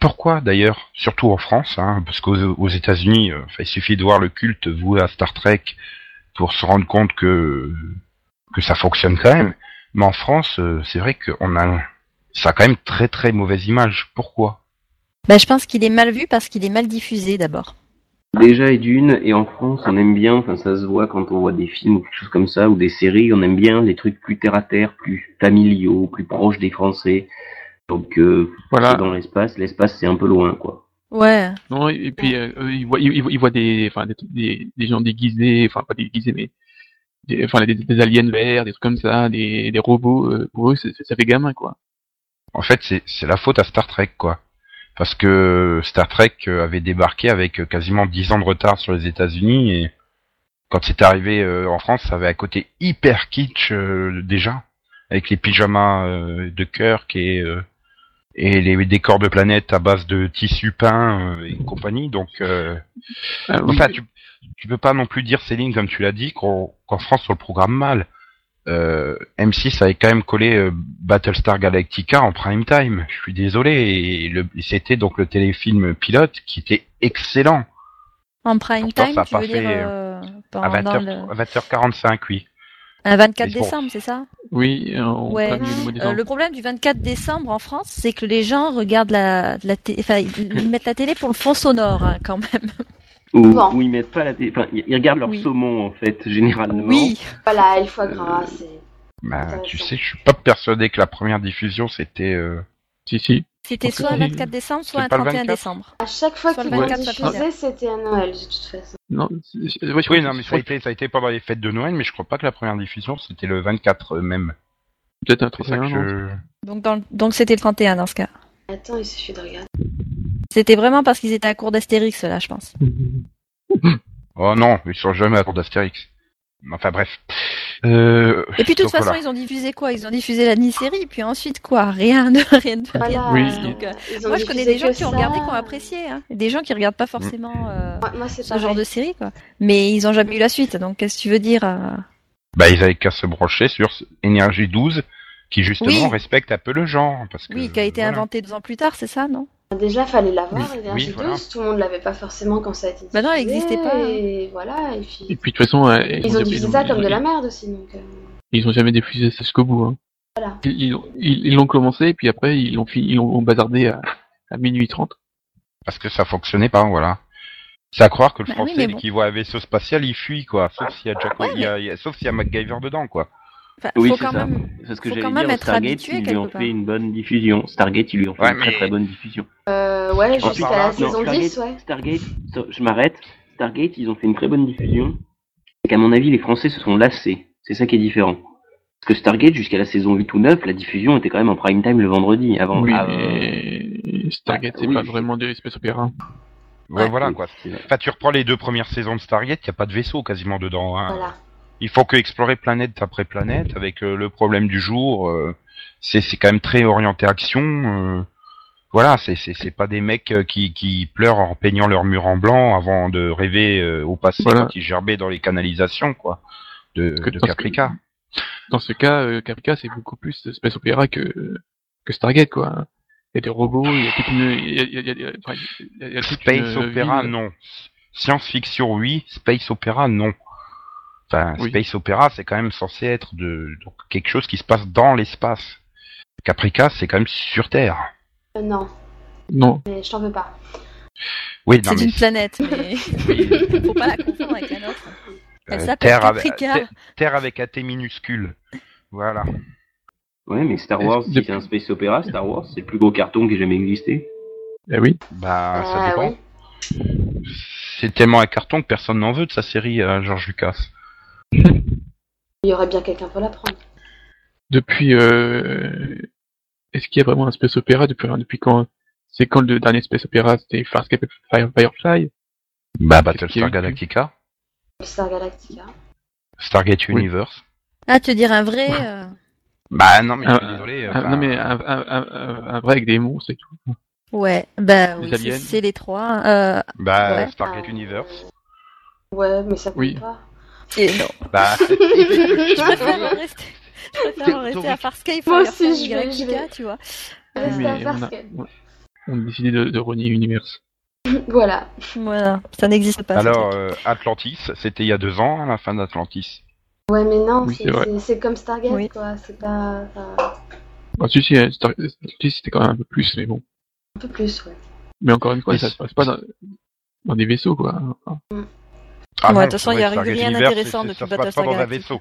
Pourquoi d'ailleurs, surtout en France, hein, parce qu'aux aux États-Unis, il suffit de voir le culte voué à Star Trek pour se rendre compte que que ça fonctionne quand même. Mais en France, euh, c'est vrai qu'on a ça a quand même très très mauvaise image. Pourquoi?
Ben, je pense qu'il est mal vu parce qu'il est mal diffusé d'abord.
Déjà et d'une, et en France, on aime bien, enfin ça se voit quand on voit des films ou quelque chose comme ça, ou des séries, on aime bien les trucs plus terre à terre, plus familiaux, plus proches des Français. Donc euh,
Voilà.
dans l'espace, l'espace c'est un peu loin quoi.
Ouais.
Non, et puis euh, ils voient, ils, ils voient- ils voient des, enfin, des, des, des gens déguisés, enfin pas déguisés, mais des, enfin des, des aliens verts, des trucs comme ça, des, des robots. euh, pour eux, ça fait gamin, quoi.
En fait, c'est la faute à Star Trek quoi. Parce que Star Trek euh, avait débarqué avec euh, quasiment 10 ans de retard sur les États-Unis et quand c'est arrivé euh, en France, ça avait un côté hyper kitsch euh, déjà avec les pyjamas de Kirk et et les décors de planète à base de tissu peint et compagnie. Donc euh,
Ah, oui.
Tu, tu peux pas non plus dire, Céline, comme tu l'as dit, qu'en France, on le programme mal. Euh, M6 avait quand même collé euh, Battlestar Galactica en prime time. Je suis désolé. Et, le- et c'était donc le téléfilm pilote qui était excellent.
En prime
Pourtant,
time,
ça a
tu
pas
veux
fait,
dire euh,
À
pendant
20h,
le...
à 20h45, oui.
Un 24
Mais bon.
décembre, c'est ça?
Oui, euh, on
Ouais. Euh,
décembre.
Le problème du 24 décembre en France, c'est que les gens regardent la, la télé, enfin, ils ils mettent la télé pour le fond sonore hein, quand même.
Ou,
Bon.
ou ils mettent pas la télé, enfin ils ils regardent leur
Oui.
saumon en fait, généralement.
Oui.
Voilà, et le foie gras, c'est.
Bah, tu sais, je suis pas persuadé que la première diffusion c'était. euh,
Si, si.
C'était soit un
c'est-
24 décembre, soit
le
31
24?
décembre.
À chaque fois qu'ils
le
vont
24, soit le
diffuser, c'était à Noël, de toute façon.
Non,
Oui, non, mais ça a été, ça a été pendant les fêtes de Noël, mais je crois pas que la première diffusion c'était le 24 même.
que Peut-être un
C'est ça que
31, non
je.
Donc, dans le- donc c'était le 31 dans ce cas.
Attends, il suffit de regarder.
C'était vraiment parce qu'ils étaient à court d'Astérix là, je pense.
Oh non, ils sont jamais à court d'Astérix. Enfin bref. Euh,
Et puis de toute
donc,
façon,
voilà.
ils ont diffusé quoi? Ils ont diffusé la mini-série, puis ensuite quoi? Rien de rien de rien.
Voilà.
Oui.
Donc, euh, moi, je connais des gens qui ont regardé, qui ont apprécié. Hein. Des gens qui regardent pas forcément euh,
Moi, moi, c'est
ce
pareil.
genre de série, quoi. Mais ils ont jamais eu la suite. Donc, qu'est-ce que tu veux dire euh,
Bah, ils avaient qu'à se brancher sur Énergie 12, qui justement
Oui.
respecte un peu le genre. Parce que,
Oui, qui a été
voilà.
inventé deux ans plus tard, c'est ça, non?
Déjà, fallait l'avoir,
Oui,
Énergie
oui,
12,
voilà.
tout le monde l'avait pas forcément quand ça a été
Bah non, elle
diffusé,
existait pas, hein.
Et voilà, et puis...
Et puis de toute façon, euh,
Ils ont diffusé ça comme de la merde aussi, donc... euh,
Ils ont jamais diffusé ça jusqu'au bout. Hein.
Voilà.
Ils ils ont- ils ils l'ont commencé, et puis après ils l'ont ils l'ont bazardé à, à minuit 30.
Parce que ça fonctionnait pas, voilà. C'est à croire que le
Bah oui,
français,
mais
dès
bon.
qu'il voit un vaisseau spatial, il fuit, quoi. Sauf s'il y a Jack,
Ouais,
il y a- il y a- sauf s'il y a MacGyver dedans, quoi.
Enfin,
Oui, c'est ça.
même.
C'est ce que
faut
j'allais
quand même
dire.
être
Stargate,
habitué
ils lui ont fait une bonne diffusion. Stargate, ils lui ont fait
Ouais,
une très
mais-
très bonne diffusion.
Euh, ouais, jusqu'à la
non,
saison
Stargate,
10, ouais.
Stargate, je m'arrête. Stargate, ils ont fait une très bonne diffusion. C'est qu'à mon avis, les Français se sont lassés. C'est ça qui est différent. Parce que Stargate, jusqu'à la saison 8 ou 9, la diffusion était quand même en prime time le vendredi. Avant,
oui,
avant-
mais Stargate
Bah,
c'est
oui.
pas vraiment de l'espace opéra.
Ouais,
Ouais,
voilà, quoi. Enfin, tu reprends les deux premières saisons de Stargate, il y a pas de vaisseau quasiment dedans. Hein.
Voilà.
Il faut que explorer planète après planète avec euh, le problème du jour. euh, c'est c'est quand même très orienté action. euh, voilà, c'est c'est c'est pas des mecs qui qui pleurent en peignant leur mur en blanc avant de rêver au passé
Voilà.
ils gerbaient dans les canalisations quoi de, Caprica.
Dans ce cas, Caprica c'est beaucoup plus espace opéra que que Stargate quoi. Il y a des robots, il y a toute une, il y a, il y a- il y a- il y a- enfin, il y a- il y a toute
Space
une
opéra non. Science-fiction oui, space opéra non. Enfin,
Oui.
space opéra c'est quand même censé être de donc, quelque chose qui se passe dans l'espace. Caprica c'est quand même sur Terre.
Euh, non,
Non,
mais je t'en veux pas.
Oui, non
C'est
mais
une planète, mais faut pas la confondre avec la nôtre. Elle
Euh,
s'appelle
Terre avec,
Caprica.
Terre- Terre avec un T minuscule. Voilà.
Ouais, mais Star Wars, si c'est un space opéra, Star Wars, c'est le plus gros carton qui ait jamais existé.
eh oui.
Bah, ça
Ah,
dépend.
oui.
C'est tellement un carton que personne n'en veut de sa série, euh, George Lucas.
Il y aurait bien quelqu'un pour la prendre.
Depuis, euh, est-ce qu'il y a vraiment un space opéra depuis, depuis quand C'est quand le dernier space opéra C'était Farscape et Fire- Firefly?
Bah, Battlestar Galactica,
Star Galactica.
Stargate
Oui.
Universe.
Ah, tu veux dire un vrai euh,
Bah, non, mais je
Un-
suis désolé.
un-
enfin,
Non mais un, un, un, un- un vrai avec des monstres et tout.
Ouais, bah
Les
oui, c'est- les trois. Euh,
Bah,
Ouais.
Stargate
Euh,
Universe.
Ouais, mais ça compte
Oui.
pas.
Et non.
Bah,
Je préfère en rester, je préfère en rester à Farscape
Moi aussi, je vais- je vais-
tu vois.
Reste
mais
à
on a,
Farscape.
on a décidé de, de renier Universe.
Voilà.
Voilà, ça n'existe pas.
alors, euh, Atlantis, c'était il y a deux ans, à la fin d'Atlantis.
Ouais, mais non,
Oui,
c'est- comme Stargate,
Oui.
quoi. C'est pas. enfin,
Ah, si, si, euh, Star- si, c'était quand même un peu plus, mais bon.
un peu plus, ouais.
Mais encore une fois,
Mais
ça se passe pas dans, dans des vaisseaux, quoi. Enfin,
Ah
Ouais, de toute façon, il y a rien d'intéressant depuis Battlestar
pas dans un
Galactica.
vaisseau.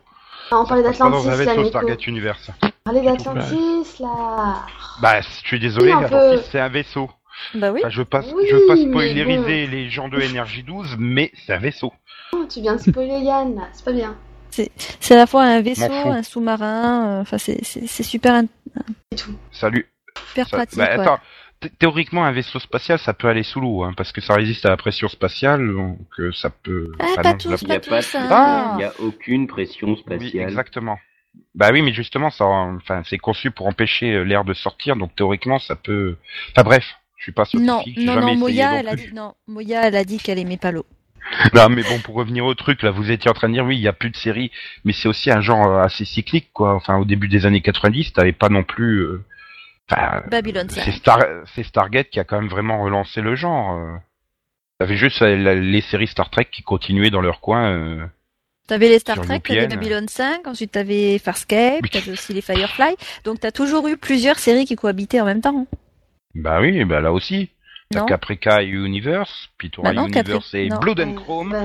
Ah, on parlait
pas dans
d'Atlantis,
un
là,
vaisseau,
Nico.
Stargate Universe.
Parlez
tout,
d'Atlantis, là.
Bah, je suis désolé,
Oui, un peu.
Atlantis, c'est un vaisseau.
Bah oui.
Enfin, je veux pas,
Oui,
je veux pas spoileriser les gens de Énergie 12, mais c'est un vaisseau.
Oh, tu viens de spoiler Yann, là. C'est pas bien.
C'est à la fois un vaisseau, un sous-marin. euh, Enfin, c'est super, in-
Salut.
super
Ça-
pratique.
bah, attends, théoriquement, un vaisseau spatial, ça peut aller sous l'eau, hein, parce que ça résiste à la pression spatiale, donc euh, ça peut.
Ah,
enfin,
pas
non,
tous,
la-
Il n'y a,
pas hein.
Ah
a aucune pression
Oui,
spatiale.
exactement. Bah oui, mais justement, ça, enfin, c'est conçu pour empêcher euh, l'air de sortir, donc théoriquement, ça peut. Enfin bref, je suis pas
Non,
scientifique, j'ai
non,
jamais
non,
essayé
Moya,
non
elle a dit, non, Moya, elle a dit qu'elle aimait pas l'eau.
Non, mais bon, pour revenir au truc, là, vous étiez en train de dire, oui, il y a plus de séries, mais c'est aussi un genre euh, assez cyclique, quoi. Enfin, au début des années 90, t'avais pas non plus. euh, Enfin,
5.
c'est Star, c'est Stargate qui a quand même vraiment relancé le genre. euh. T'avais juste euh, la- les séries Star Trek qui continuaient dans leur coin. euh.
T'avais les Star Trek, t'avais
UPN.
Babylon 5, ensuite t'avais Farscape, t'avais aussi les Firefly. Donc t'as toujours eu plusieurs séries qui cohabitaient en même temps.
Bah oui, bah là aussi. T'as
Non
Caprica et Universe, puis t'auras
Bah non,
Universe
Capri-
et
non.
Blood and Chrome.
bah,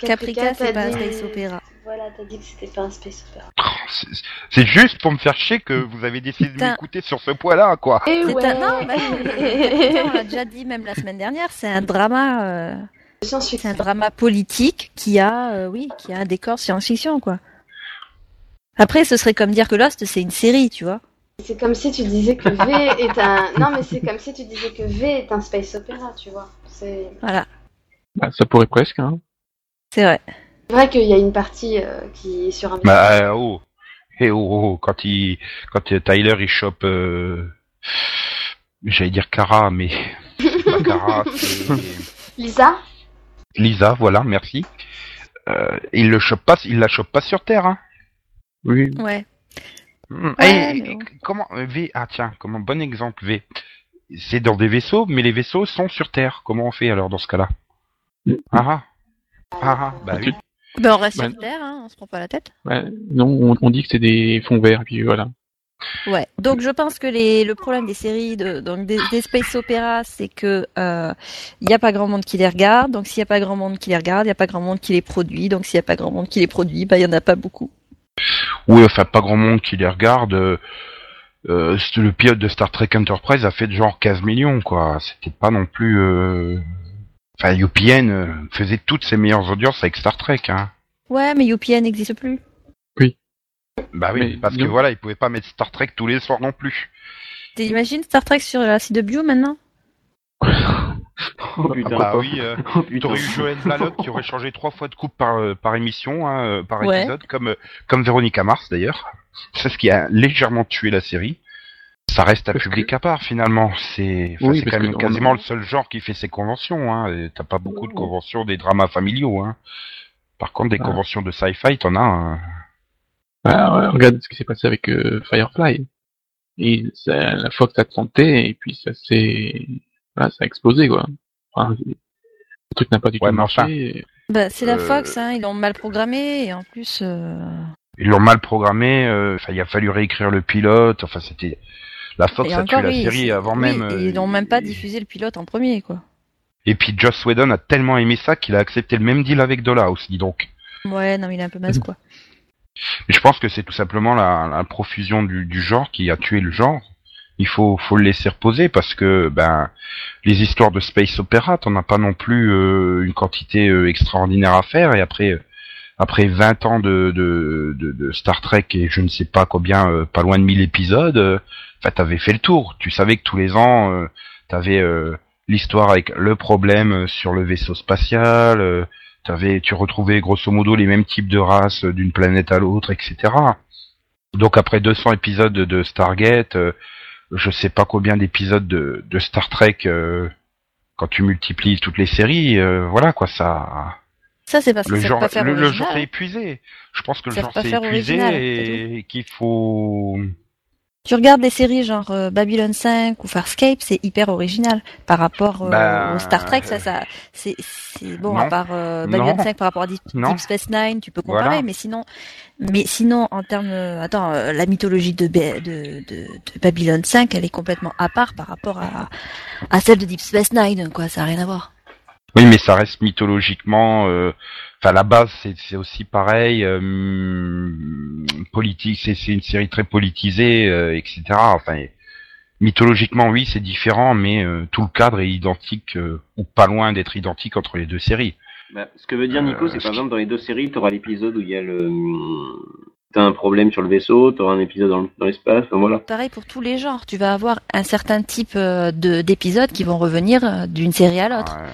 Caprica, c'est
t'as
pas space opéra.
Voilà, t'as dit que c'était pas un space opéra.
Oh, c'est- juste pour me faire chier que vous avez décidé de m'écouter sur ce point-là, quoi.
Et
C'est
ouais.
un... Non, bah, on l'a déjà dit même la semaine dernière, c'est un drama, euh, c'est un drama politique qui a, euh, oui, qui a un décor science-fiction, quoi. Après, ce serait comme dire que Lost, c'est une série, tu vois.
C'est comme si tu disais que V est un. Non, mais c'est comme si tu disais que V est un space opéra, tu vois.
Voilà,
bah, ça pourrait presque, hein.
c'est vrai.
Vrai qu'il y a une partie euh, qui est sur un.
Bah euh, oh. Eh oh, oh, oh, quand il quand euh, Tyler il chope euh... j'allais dire Cara mais c'est pas Cara c'est
Lisa?
Lisa voilà merci euh, il le chope pas, il la chope pas sur Terre. Hein.
Oui.
Ouais.
Hmm.
Ouais, mais bon.
comment euh, V Ah tiens, comment bon exemple V. C'est dans des vaisseaux, mais les vaisseaux sont sur Terre. Comment on fait alors dans ce cas-là? Ah ah. Ah ah, bah oui.
Ben, on reste
Ben-
sur Terre, hein, on se prend pas la tête.
Ouais. Non, on, on dit que c'est des fonds verts, et puis voilà.
Ouais. Donc je pense que les, le problème des séries, de, donc des, des space opéras, c'est que euh, il y a pas grand monde qui les regarde. Donc s'il y a pas grand monde qui les regarde, il y a pas grand monde qui les produit. Donc s'il y a pas grand monde qui les produit, bah il y en a pas beaucoup.
Oui, enfin pas grand monde qui les regarde. Euh, euh, le pilote de Star Trek Enterprise a fait de genre 15 millions, quoi. C'était pas non plus. euh, Enfin, UPN euh, faisait toutes ses meilleures audiences avec Star Trek, hein.
Ouais, mais UPN n'existe plus.
Bah oui,
Mais
parce que voilà, ils pouvaient pas mettre Star Trek tous les soirs non plus.
T'imagines Star Trek sur la CW maintenant?
Oh putain.
Bah oui, euh,
Oh
t'aurais eu Joël Blalock qui aurait changé trois fois de coupe par, euh, par émission, hein, euh, par
Ouais.
épisode, comme, comme Véronica Mars d'ailleurs. C'est ce qui a légèrement tué la série. Ça reste un
Parce
public à part finalement. C'est enfin,
Oui,
c'est
parce
quand même
que
quasiment
on-
le seul genre qui fait ses conventions. Hein. T'as pas beaucoup de conventions des dramas familiaux. Hein. Par contre, des
Ouais.
conventions de sci-fi, t'en as. hein.
Ah, ouais, regarde ce qui s'est passé avec euh, Firefly. Et ça, la Fox a tenté, et puis ça s'est, voilà, ça a explosé, quoi. Enfin, le truc n'a pas du
Ouais,
tout
enfin,
marché.
Bah c'est la
Euh,
Fox, hein, ils l'ont mal programmé et en plus. euh,
Ils l'ont mal programmé. euh, Enfin, il a fallu réécrire le pilote. Enfin, c'était la Fox a tué
encore,
la
oui,
série avant
oui,
même. euh,
ils n'ont même pas diffusé le pilote en premier, quoi.
Et puis Joss Whedon a tellement aimé ça qu'il a accepté le même deal avec Dollhouse, dis donc.
Ouais, non, mais il est un peu mince, quoi.
Mais je pense que c'est tout simplement la, la profusion du, du genre qui a tué le genre. Il faut, faut le laisser reposer parce que ben les histoires de space opéra, t'en as pas non plus euh, une quantité euh, extraordinaire à faire. Et après, après 20 ans de, Star Trek et je ne sais pas combien, euh, pas loin de 1000 épisodes, euh, enfin t'avais fait le tour. Tu savais que tous les ans, euh, t'avais euh, l'histoire avec le problème euh, sur le vaisseau spatial. T'avais, tu retrouvais grosso modo les mêmes types de races d'une planète à l'autre, etc. Donc après 200 épisodes de, Stargate, je sais pas combien d'épisodes de, Star Trek, quand tu multiplies toutes les séries, voilà quoi, ça,
Ça, c'est parce
le
qu'ils savent
genre,
pas faire
le, le genre s'est épuisé. Je pense que le genre
faire
épuisé
original,
et qu'il faut.
Tu regardes des séries genre euh, Babylon 5 ou Farscape, c'est hyper original par rapport euh,
Bah,
au Star Trek. Ça, ça, c'est, c'est bon
non.
à part euh, Babylon
Non.
5 par rapport à Deep, Space Nine, tu peux comparer,
Voilà.
mais sinon, mais sinon en termes, euh, attends, euh, la mythologie de, Ba- de, de, de Babylon 5, elle est complètement à part par rapport à, à celle de Deep Space Nine, quoi. Ça a rien à voir.
Oui, mais ça reste mythologiquement. euh, Enfin, la base, c'est c'est aussi pareil. euh, hum, politique, c'est c'est une série très politisée, euh, etc. Enfin, mythologiquement, oui, c'est différent, mais euh, tout le cadre est identique euh, ou pas loin d'être identique entre les deux séries.
Bah, ce que veut dire Nico,
Euh,
c'est
ce
par
qui-
exemple dans les deux séries, tu auras l'épisode où il y a le. T'as un problème sur le vaisseau, tu auras un épisode dans, l'espace, enfin, voilà.
Pareil pour tous les genres. Tu vas avoir un certain type de d'épisodes qui vont revenir d'une série à l'autre.
Ouais.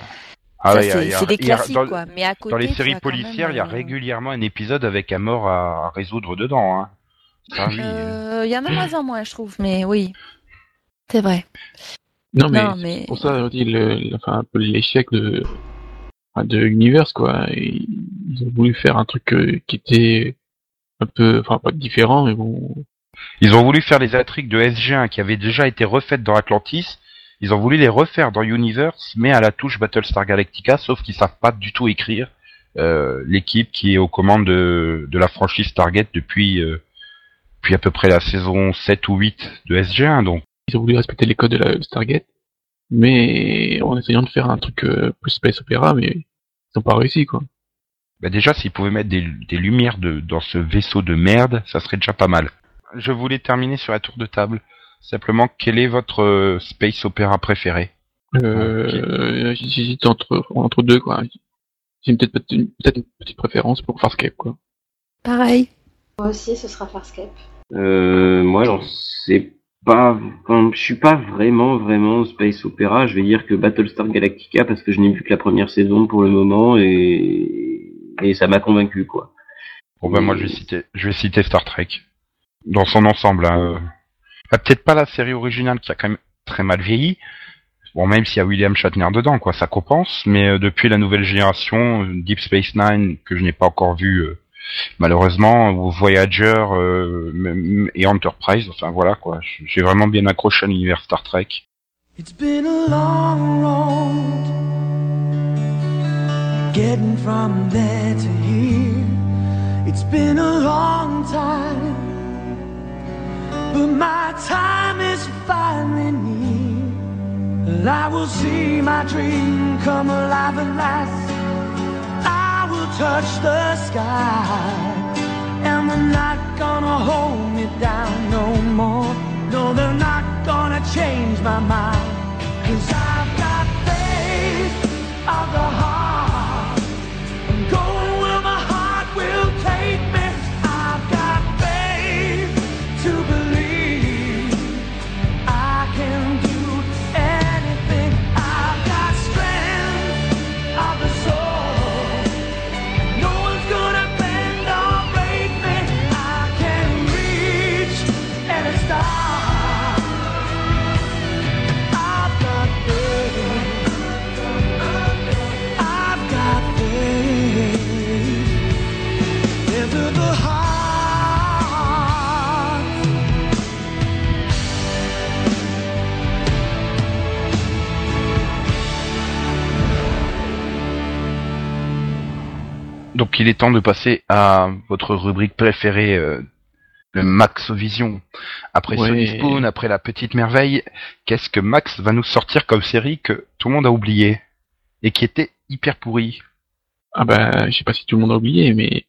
Ah ouais, il y a-
c'est des
y a-
classiques,
dans,
quoi. Mais à côté,
dans les séries
même,
policières, il y a
euh,
régulièrement un épisode avec un mort à, à résoudre dedans. Hein. Oui.
Euh, Il y en a moins en moins, je trouve, mais oui. C'est vrai.
Non, mais,
non, mais.
c'est pour ça, on dit le, le- enfin, un peu l'échec de, de Universe, quoi. Ils ont voulu faire un truc euh, qui était un peu, enfin, pas différent, mais bon.
Ils ont voulu faire les intrigues de SG1 qui avaient déjà été refaites dans Atlantis. Ils ont voulu les refaire dans Universe, mais à la touche Battlestar Galactica, sauf qu'ils savent pas du tout écrire euh, l'équipe qui est aux commandes de, de la franchise Stargate depuis, euh, depuis à peu près la saison 7 ou 8 de SG1. Donc,
Ils ont voulu respecter les codes de la Stargate, mais en essayant de faire un truc euh, plus space opéra, mais ils ont pas réussi, quoi.
bah déjà, s'ils pouvaient mettre des, des lumières de, dans ce vaisseau de merde, ça serait déjà pas mal. Je voulais terminer sur un tour de table. Simplement, quel est votre euh, space opéra préféré?
Euh, j'hésite entre, entre deux, quoi. J'ai peut-être peut-être une, une petite préférence pour Farscape, quoi.
Pareil.
Moi aussi, ce sera Farscape.
Euh, moi, j'en sais pas. enfin, je suis pas vraiment, vraiment space opéra. Je vais dire que Battlestar Galactica parce que je n'ai vu que la première saison pour le moment et, et ça m'a convaincu, quoi.
Bon ben moi je vais citer, je vais citer Star Trek dans son ensemble. Hein. Euh. Ah, Peut-être pas la série originale qui a quand même très mal vieilli, Bon, même s'il y a William Shatner dedans, quoi, ça compense. Mais euh, depuis la nouvelle génération, euh, Deep Space Nine, que je n'ai pas encore vu, euh, malheureusement, Voyager et Enterprise, enfin voilà, quoi. J'ai vraiment bien accroché à l'univers Star Trek.
It's been a long road getting from there to here. It's been a long time, but my time is finally near. And I will see my dream come alive at last. I will touch the sky, and they're not gonna hold me down no more. No, they're not gonna change my mind. Cause I've got faith of the heart.
Donc il est temps de passer à votre rubrique préférée, euh, le Max Vision. Après
Ouais.
Sony Spoon, après la petite merveille, qu'est-ce que Max va nous sortir comme série que tout le monde a oublié et qui était hyper pourri
Ah bah, je sais pas si tout le monde a oublié, mais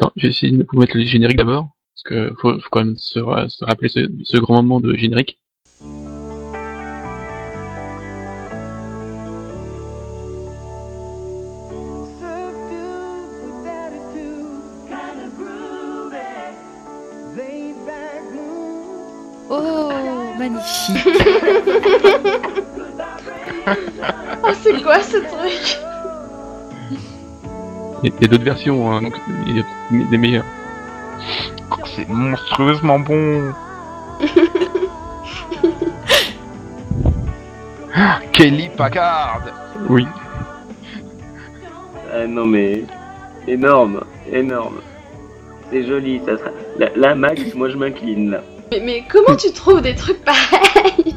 attends, je vais essayer de vous mettre le générique d'abord, parce que faut, faut quand même se, ra- se rappeler ce, ce grand moment de générique.
Oh,
c'est quoi ce truc?
Il y a, d'autres versions, hein, donc il y a des meilleures.
Oh, C'est monstrueusement bon Kelly Packard
Oui.
Ah non mais énorme, énorme. C'est joli, ça sera. Là, là, Max, moi je m'incline là.
Mais, mais comment tu trouves des trucs pareils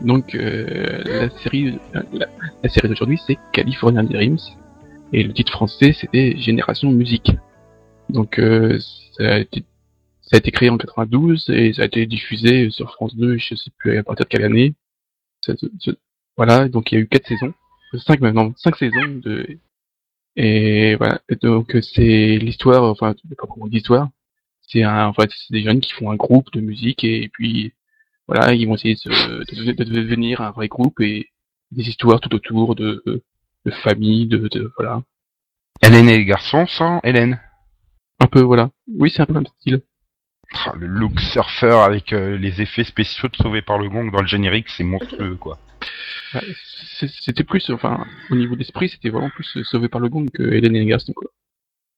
Donc euh, la série, euh, la, série d'aujourd'hui c'est California Dreams et le titre français c'était Génération Musique. Donc euh, ça, a été, ça a été créé en 92 et ça a été diffusé sur France 2, je sais plus à partir de quelle année. Voilà, donc il y a eu quatre saisons, cinq maintenant, cinq saisons de et voilà. Donc c'est l'histoire, enfin pas vraiment l'histoire, c'est un, en fait c'est des jeunes qui font un groupe de musique et puis voilà, ils vont essayer de, se- de, de devenir un vrai groupe et des histoires tout autour de, de famille, de, de voilà,
Hélène et les garçons sans Hélène.
un peu voilà. Oui, c'est un peu le même style.
Ah, le look surfer avec euh, les effets spéciaux de Sauvé par le Gong dans le générique, c'est monstrueux quoi.
C'était plus, enfin, au niveau d'esprit, c'était vraiment plus euh, sauvé par le gong que Hélène et les garçons quoi.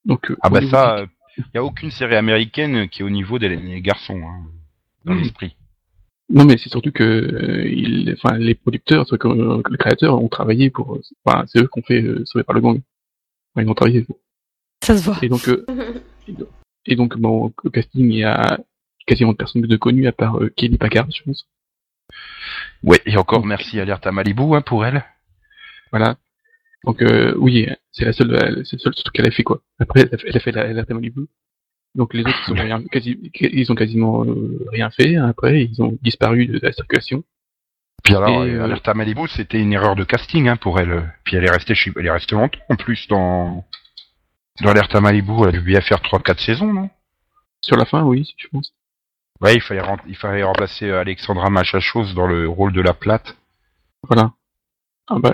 Donc euh,
Ah bah ça,
musique-
il y a aucune série américaine qui est au niveau les garçons hein, dans
Mhm.
l'esprit.
Non, mais c'est surtout que euh, il, enfin, les producteurs, euh, les créateurs ont travaillé pour, euh, enfin, c'est eux qui ont fait euh, sauvé par le. Enfin, ils ont travaillé.
Ça se voit.
Et donc, euh, et donc, bon, au casting, il y a quasiment de personnes de connues à part euh, Kelly Packard, je pense.
Ouais, et encore merci Alerte à Malibu hein, pour elle.
Voilà. Donc euh, oui, c'est la seule, euh, c'est le seul truc qu'elle a fait quoi. Après, elle a fait, elle a fait la, la Thème Malibu. Donc les autres, ils ont, rien, quasi, ils ont quasiment euh, rien fait. Après, ils ont disparu de la circulation.
Puis alors,
Et,
à Malibu, c'était une erreur de casting hein, pour elle. Puis elle est restée, chez... elle est restée longtemps en plus dans dans Alerte à Malibu. Elle a dû bien faire 3-4 saisons, non?
Sur la fin, oui, je pense.
Ouais, il fallait, il fallait remplacer Alexandra Machachos dans le rôle de la plate.
Voilà. Ah bah,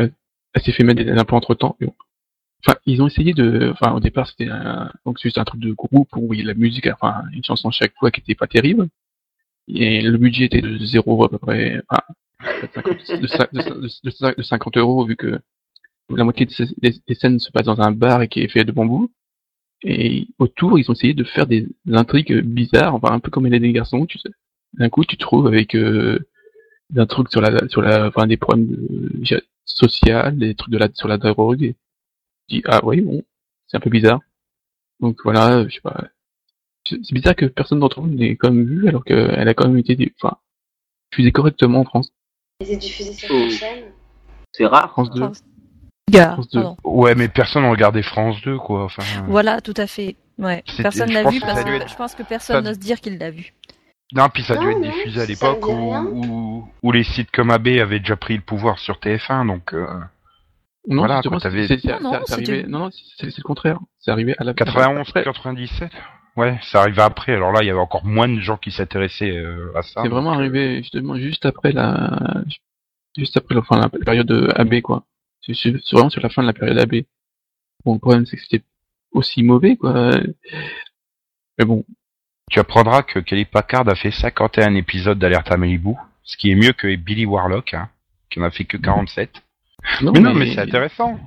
elle s'est fait mettre des- peu entre temps. Enfin, ils ont essayé de, enfin, au départ, c'était un, donc juste un truc de groupe où il y a la musique, enfin, une chanson chaque fois qui était pas terrible. Et le budget était de zéro à peu près, enfin, de 50, de, de de cin- de 50 euros vu que la moitié des, scènes se passe dans un bar et qui est fait de bambou. Et autour, ils ont essayé de faire des intrigues bizarres, enfin, un peu comme les des garçons, tu sais. D'un coup, tu trouves avec, euh, d'un truc sur la sur la enfin des problèmes de, sociaux, des trucs de la sur la drogue. Et je dis ah oui bon, c'est un peu bizarre. Donc voilà, je sais pas. C'est bizarre que personne d'entre vous n'ait quand même vu alors qu'elle a quand même été enfin diffusée correctement en France.
Et c'est diffusé sur
Oh.
quelle chaîne
C'est rare.
France 2.
France- Gars,
France deux.
pardon.
Ouais, mais personne n'a regardé France 2, quoi. Enfin,
Voilà, tout à fait. Ouais, personne l'a vu parce que je pense que personne n'ose dire qu'il l'a vu.
Non, puis ça a dû être diffusé à l'époque où,
rien.
où, où les sites comme AB avaient déjà pris le pouvoir sur TF1, donc euh,
Non,
Voilà, quoi,
c'est
Non, non,
c'est- c'est
c'était-
arrivé. Non, non, c'est c'est le contraire. C'est arrivé à la
91,
après.
97. Ouais, ça arrivait après. Alors là, il y avait encore moins de gens qui s'intéressaient euh, à ça.
C'est vraiment arrivé justement juste après la, juste après la, enfin, la période de AB quoi. C'est vraiment sur la fin de la période AB. Bon, le problème c'est que c'était aussi mauvais quoi. Mais bon,
Tu apprendras que Kelly Packard a fait 51 épisodes d'Alerte à Malibu, ce qui est mieux que Billy Warlock, hein, qui en a fait que 47.
non,
mais non, mais c'est intéressant.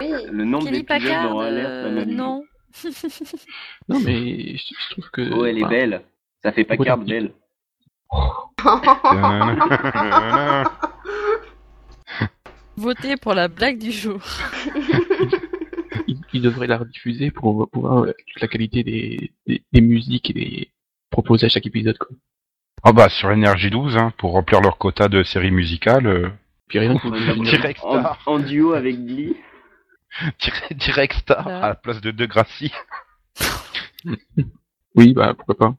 Oui.
Le nombre
Kelly
d'épisodes
Packard,
dans Alerte à
euh,
Malibu.
non.
Non, mais je, je trouve que.
Oh, elle est
enfin,
belle. Ça fait Packard
Oui.
belle.
Votez pour la blague du jour.
il devrait la rediffuser pour pouvoir euh, toute la qualité des, des, des musiques et des proposées à chaque épisode quoi.
Ah bah sur Energy 12, hein, pour remplir leur quota de séries musicales, euh,
Puis rien
Direct
en,
Star.
en duo avec Glee.
direct, direct Star à la place de De Gracie.
Oui, bah pourquoi pas.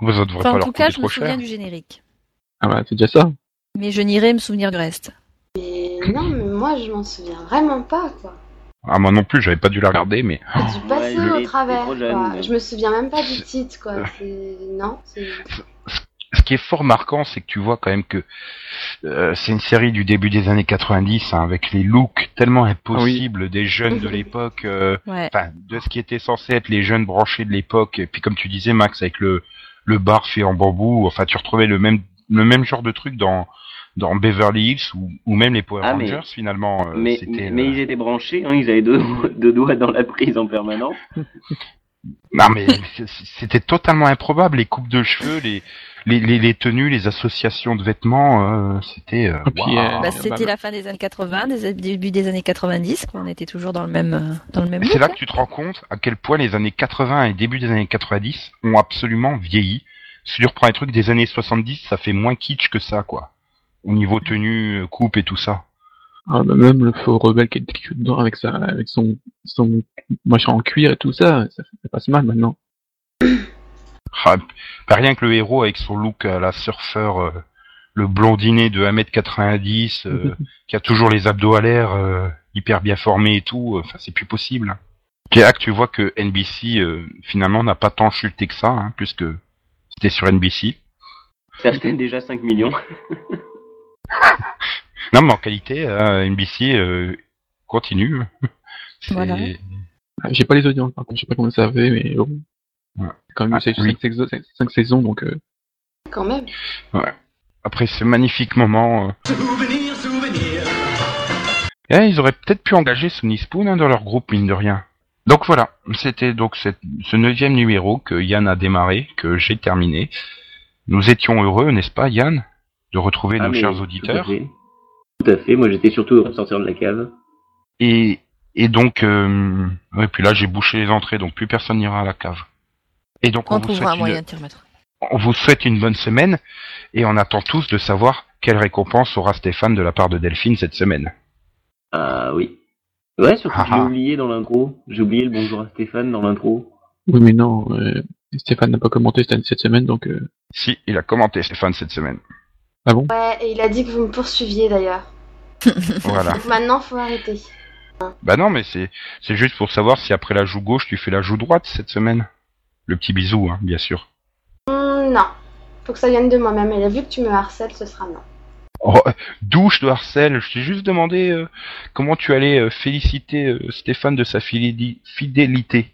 Vous ça devrait
Enfin,
pas
en tout cas, je me souviens
cher.
du générique.
Ah bah c'est déjà ça.
Mais je n'irai me souvenir du reste.
Mais non, mais moi je m'en souviens vraiment pas quoi.
Ah moi non plus, j'avais pas dû la regarder, mais
J'ai dû passer
Ouais,
au travers. quoi. Je me souviens même pas du titre quoi. C'est- Non, c'est.
ce qui est fort marquant, c'est que tu vois quand même que euh, c'est une série du début des années 90, hein, avec les looks tellement impossibles des jeunes de l'époque, euh,
Ouais.
de ce qui était censé être les jeunes branchés de l'époque. Et puis comme tu disais, Max, avec le le bar fait en bambou, enfin tu retrouvais le même le même genre de truc dans dans Beverly Hills ou, ou même les Power
Ah, mais-
Rangers finalement. euh,
mais,
c'était,
mais
euh,
ils étaient branchés, hein, ils avaient deux, deux doigts dans la prise en permanence.
Non mais c'était totalement improbable les coupes de cheveux, les les, les, les tenues, les associations de vêtements, euh, c'était. euh, waouh.
euh,
Bah, c'était
bah,
la fin des années 80, des début des années 90, quoi. On était toujours dans le même, dans le même.
C'est là
hein.
que tu te rends compte à quel point les années 80 et début des années 90 ont absolument vieilli. Si tu reprends les trucs des années 70, ça fait moins kitsch que ça, quoi. Au niveau tenue, euh, coupe et tout ça.
Ah, bah, même le faux rebelle qui est dedans avec sa, avec son, son machin en cuir et tout ça, ça fait pas si mal maintenant.
Ah, bah, rien que le héros avec son look à la surfeur, euh, le blondinet de 1m90, euh, qui a toujours les abdos à l'air, euh, hyper bien formés et tout, euh, enfin c'est plus possible. Là que tu vois que NBC euh, finalement n'a pas tant chuté que ça, hein, puisque c'était sur NBC.
Ça déjà 5 millions.
Non mais en qualité, euh, NBC euh, continue. C'est-
Voilà.
Ah, J'ai pas les audiences, par contre, je sais pas comment ça fait, mais bon.
Ouais.
C'est Quand même
Ah,
eu 5
oui.
saisons, donc euh,
Quand même.
Après ce magnifique moment, euh,
Souvenir, souvenir.
eh, ils auraient peut-être pu engager Sony Spoon hein, dans leur groupe mine de rien. Donc voilà, c'était donc cette- ce neuvième numéro que Yann a démarré, que j'ai terminé. Nous étions heureux, n'est-ce pas Yann, de retrouver
Ah,
nos chers
tout à
auditeurs.
fait. Tout à fait, moi j'étais surtout heureux de sortir de la cave.
Et, et donc, euh, ouais, puis là j'ai bouché les entrées, donc plus personne n'ira à la cave. Et donc on,
On
vous
trouvera
souhaite
un
une-
moyen de remettre.
on vous souhaite une bonne semaine et on attend tous de savoir quelle récompense aura Stéphane de la part de Delphine cette semaine.
Ah oui. Ouais, surtout que
Ah,
j'ai
ah.
oublié dans l'intro. J'ai oublié le bonjour à Stéphane dans l'intro.
oui, mais non, euh, Stéphane n'a pas commenté cette, cette semaine, donc euh,
Si, il a commenté Stéphane cette semaine.
Ah bon
Ouais, et il a dit que vous me poursuiviez d'ailleurs.
Voilà.
Donc maintenant, faut arrêter.
bah non, mais c'est c'est juste pour savoir si après la joue gauche tu fais la joue droite cette semaine. Le petit bisou, hein, bien sûr.
Hmm, non. Faut que ça vienne de moi-même. Et là, vu que tu me harcèles, ce sera non.
Oh, douche de Harcel, je t'ai juste demandé euh, comment tu allais euh, féliciter euh, Stéphane de sa fidéli- fidélité.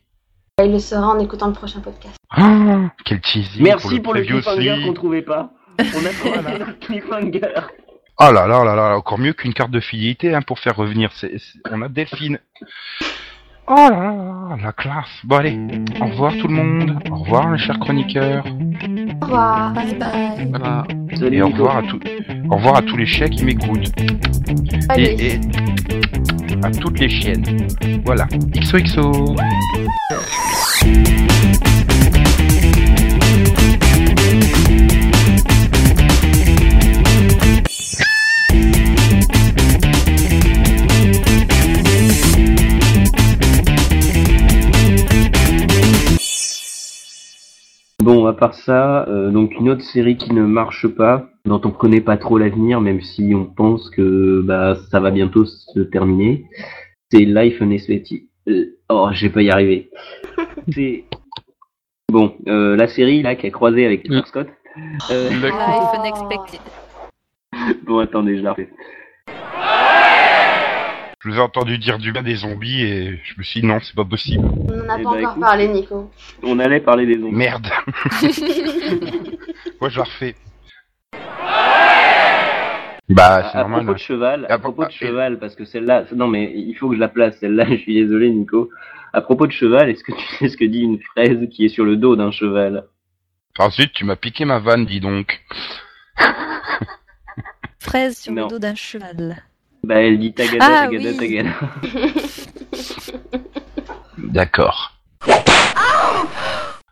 Il le saura en écoutant le prochain podcast.
Ah, quel teasing
Merci pour le,
previously.
cliffhanger qu'on trouvait pas. On a trouvé notre cliffhanger.
Oh là là là là, encore mieux qu'une carte de fidélité hein, pour faire revenir. c'est- c'est- On a Delphine. Oh là là, la classe. Bon allez, au revoir tout le monde. Au revoir les chers chroniqueurs.
Au revoir.
Bye bye.
Voilà.
Salut,
Et au revoir à tous. Au revoir à tous les chiens qui m'écoutent. Et, et à toutes les chiennes. Voilà. XOXO.
À part ça, euh, donc une autre série qui ne marche pas, dont on connaît pas trop l'avenir, même si on pense que bah ça va bientôt se terminer, c'est Life Unexpected. Euh, oh, je vais pas y arriver. c'est bon, euh, la série là qui a croisé avec Peter. Scott. Euh,
Life unexpected.
bon, attendez, je la refais.
Je vous ai entendu dire du bien des zombies et je me suis dit non, c'est pas possible.
On n'en a
Eh
pas
ben,
encore
écoute.
parlé, Nico.
On allait parler des zombies.
Merde. Moi je la refais. Bah
À,
c'est
à
normal.
propos de cheval,
Ah,
à propos
ah,
de
et-
cheval, parce que celle-là, non mais il faut que je la place, celle-là, je suis désolé Nico. À propos de cheval, est-ce que tu sais ce que dit une fraise qui est sur le dos d'un cheval?
Ensuite tu m'as piqué ma vanne, dis donc.
Fraise sur
Non.
le dos d'un cheval.
Bah elle dit tagada,
Ah,
tagada,
oui.
tagada.
D'accord.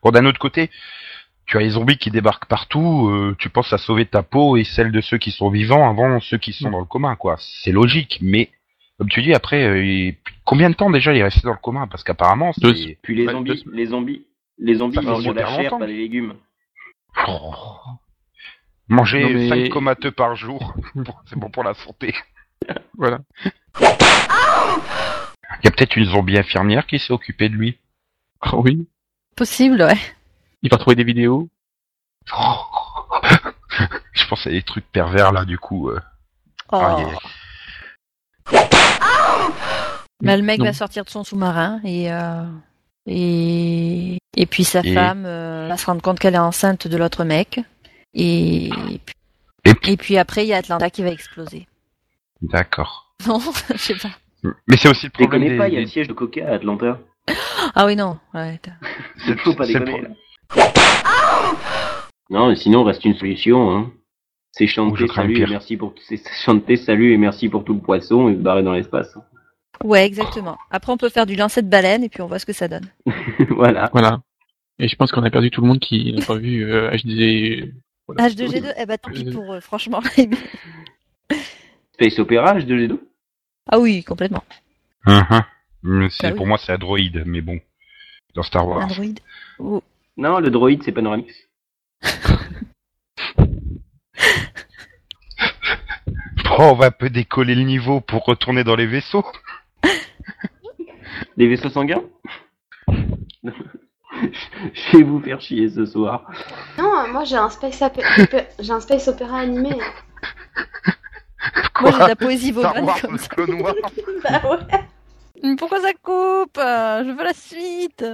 Bon, d'un autre côté, tu as les zombies qui débarquent partout, euh, tu penses à sauver ta peau et celle de ceux qui sont vivants avant ceux qui sont dans le coma, quoi. C'est logique, mais comme tu dis, après, euh, il- combien de temps déjà il est resté dans le coma? Parce qu'apparemment,
Deux
c'est...
Puis les
Ouais,
zombies,
deux-
les zombies, les zombies
fait
mangent de la chair,
longtemps.
pas des légumes.
Oh. Manger
Non, mais-
5 comateux par jour, c'est bon pour la santé.
Voilà.
Il y a peut-être une zombie infirmière qui s'est occupée de lui.
Ah oui.
Possible, ouais.
Il va retrouver des vidéos.
Je pense à des trucs pervers là, du coup. euh.
Oh. Mais le mec
Non.
va sortir de son sous-marin et euh, et et puis sa
Et-
femme euh, va se rendre compte qu'elle est enceinte de l'autre mec et
Et puis-
et puis après il y a Atlanta qui va exploser.
D'accord.
Non, je sais pas.
Mais c'est aussi le
Je
problème
connais
des-
pas, il y a
des-
le siège de Coca à Atlanta.
Ah oui non, ouais. t'as-
c'est-
Faut pas
c'est le
déconner.
pro-.
Non, mais sinon reste une solution. Hein. C'est chanter salut et merci pour chanter salut et merci pour tout le poisson et se barrer dans l'espace.
Ouais, exactement. Après on peut faire du lancer de baleine et puis on voit ce que ça donne.
voilà.
Voilà. Et je pense qu'on a perdu tout le monde qui n'a pas vu euh, HD. Voilà.
H2G2, eh ben tant pis
Euh.
pour eux, franchement.
Space Opera H2G2
ah oui, complètement.
C'est-
Bah oui.
Pour moi, c'est Android, mais bon. Dans Star Wars.
Android. Oh.
Non, le droïde c'est Panoramix.
Bon, on va un peu décoller le niveau pour retourner dans les vaisseaux.
Les vaisseaux sanguins? Je vais vous faire chier ce soir.
Non, moi un space j'ai un space opéra animé.
Moi j'ai de la poésie
Wars,
comme ça.
bah ouais.
Mais Pourquoi ça coupe? Je veux la suite.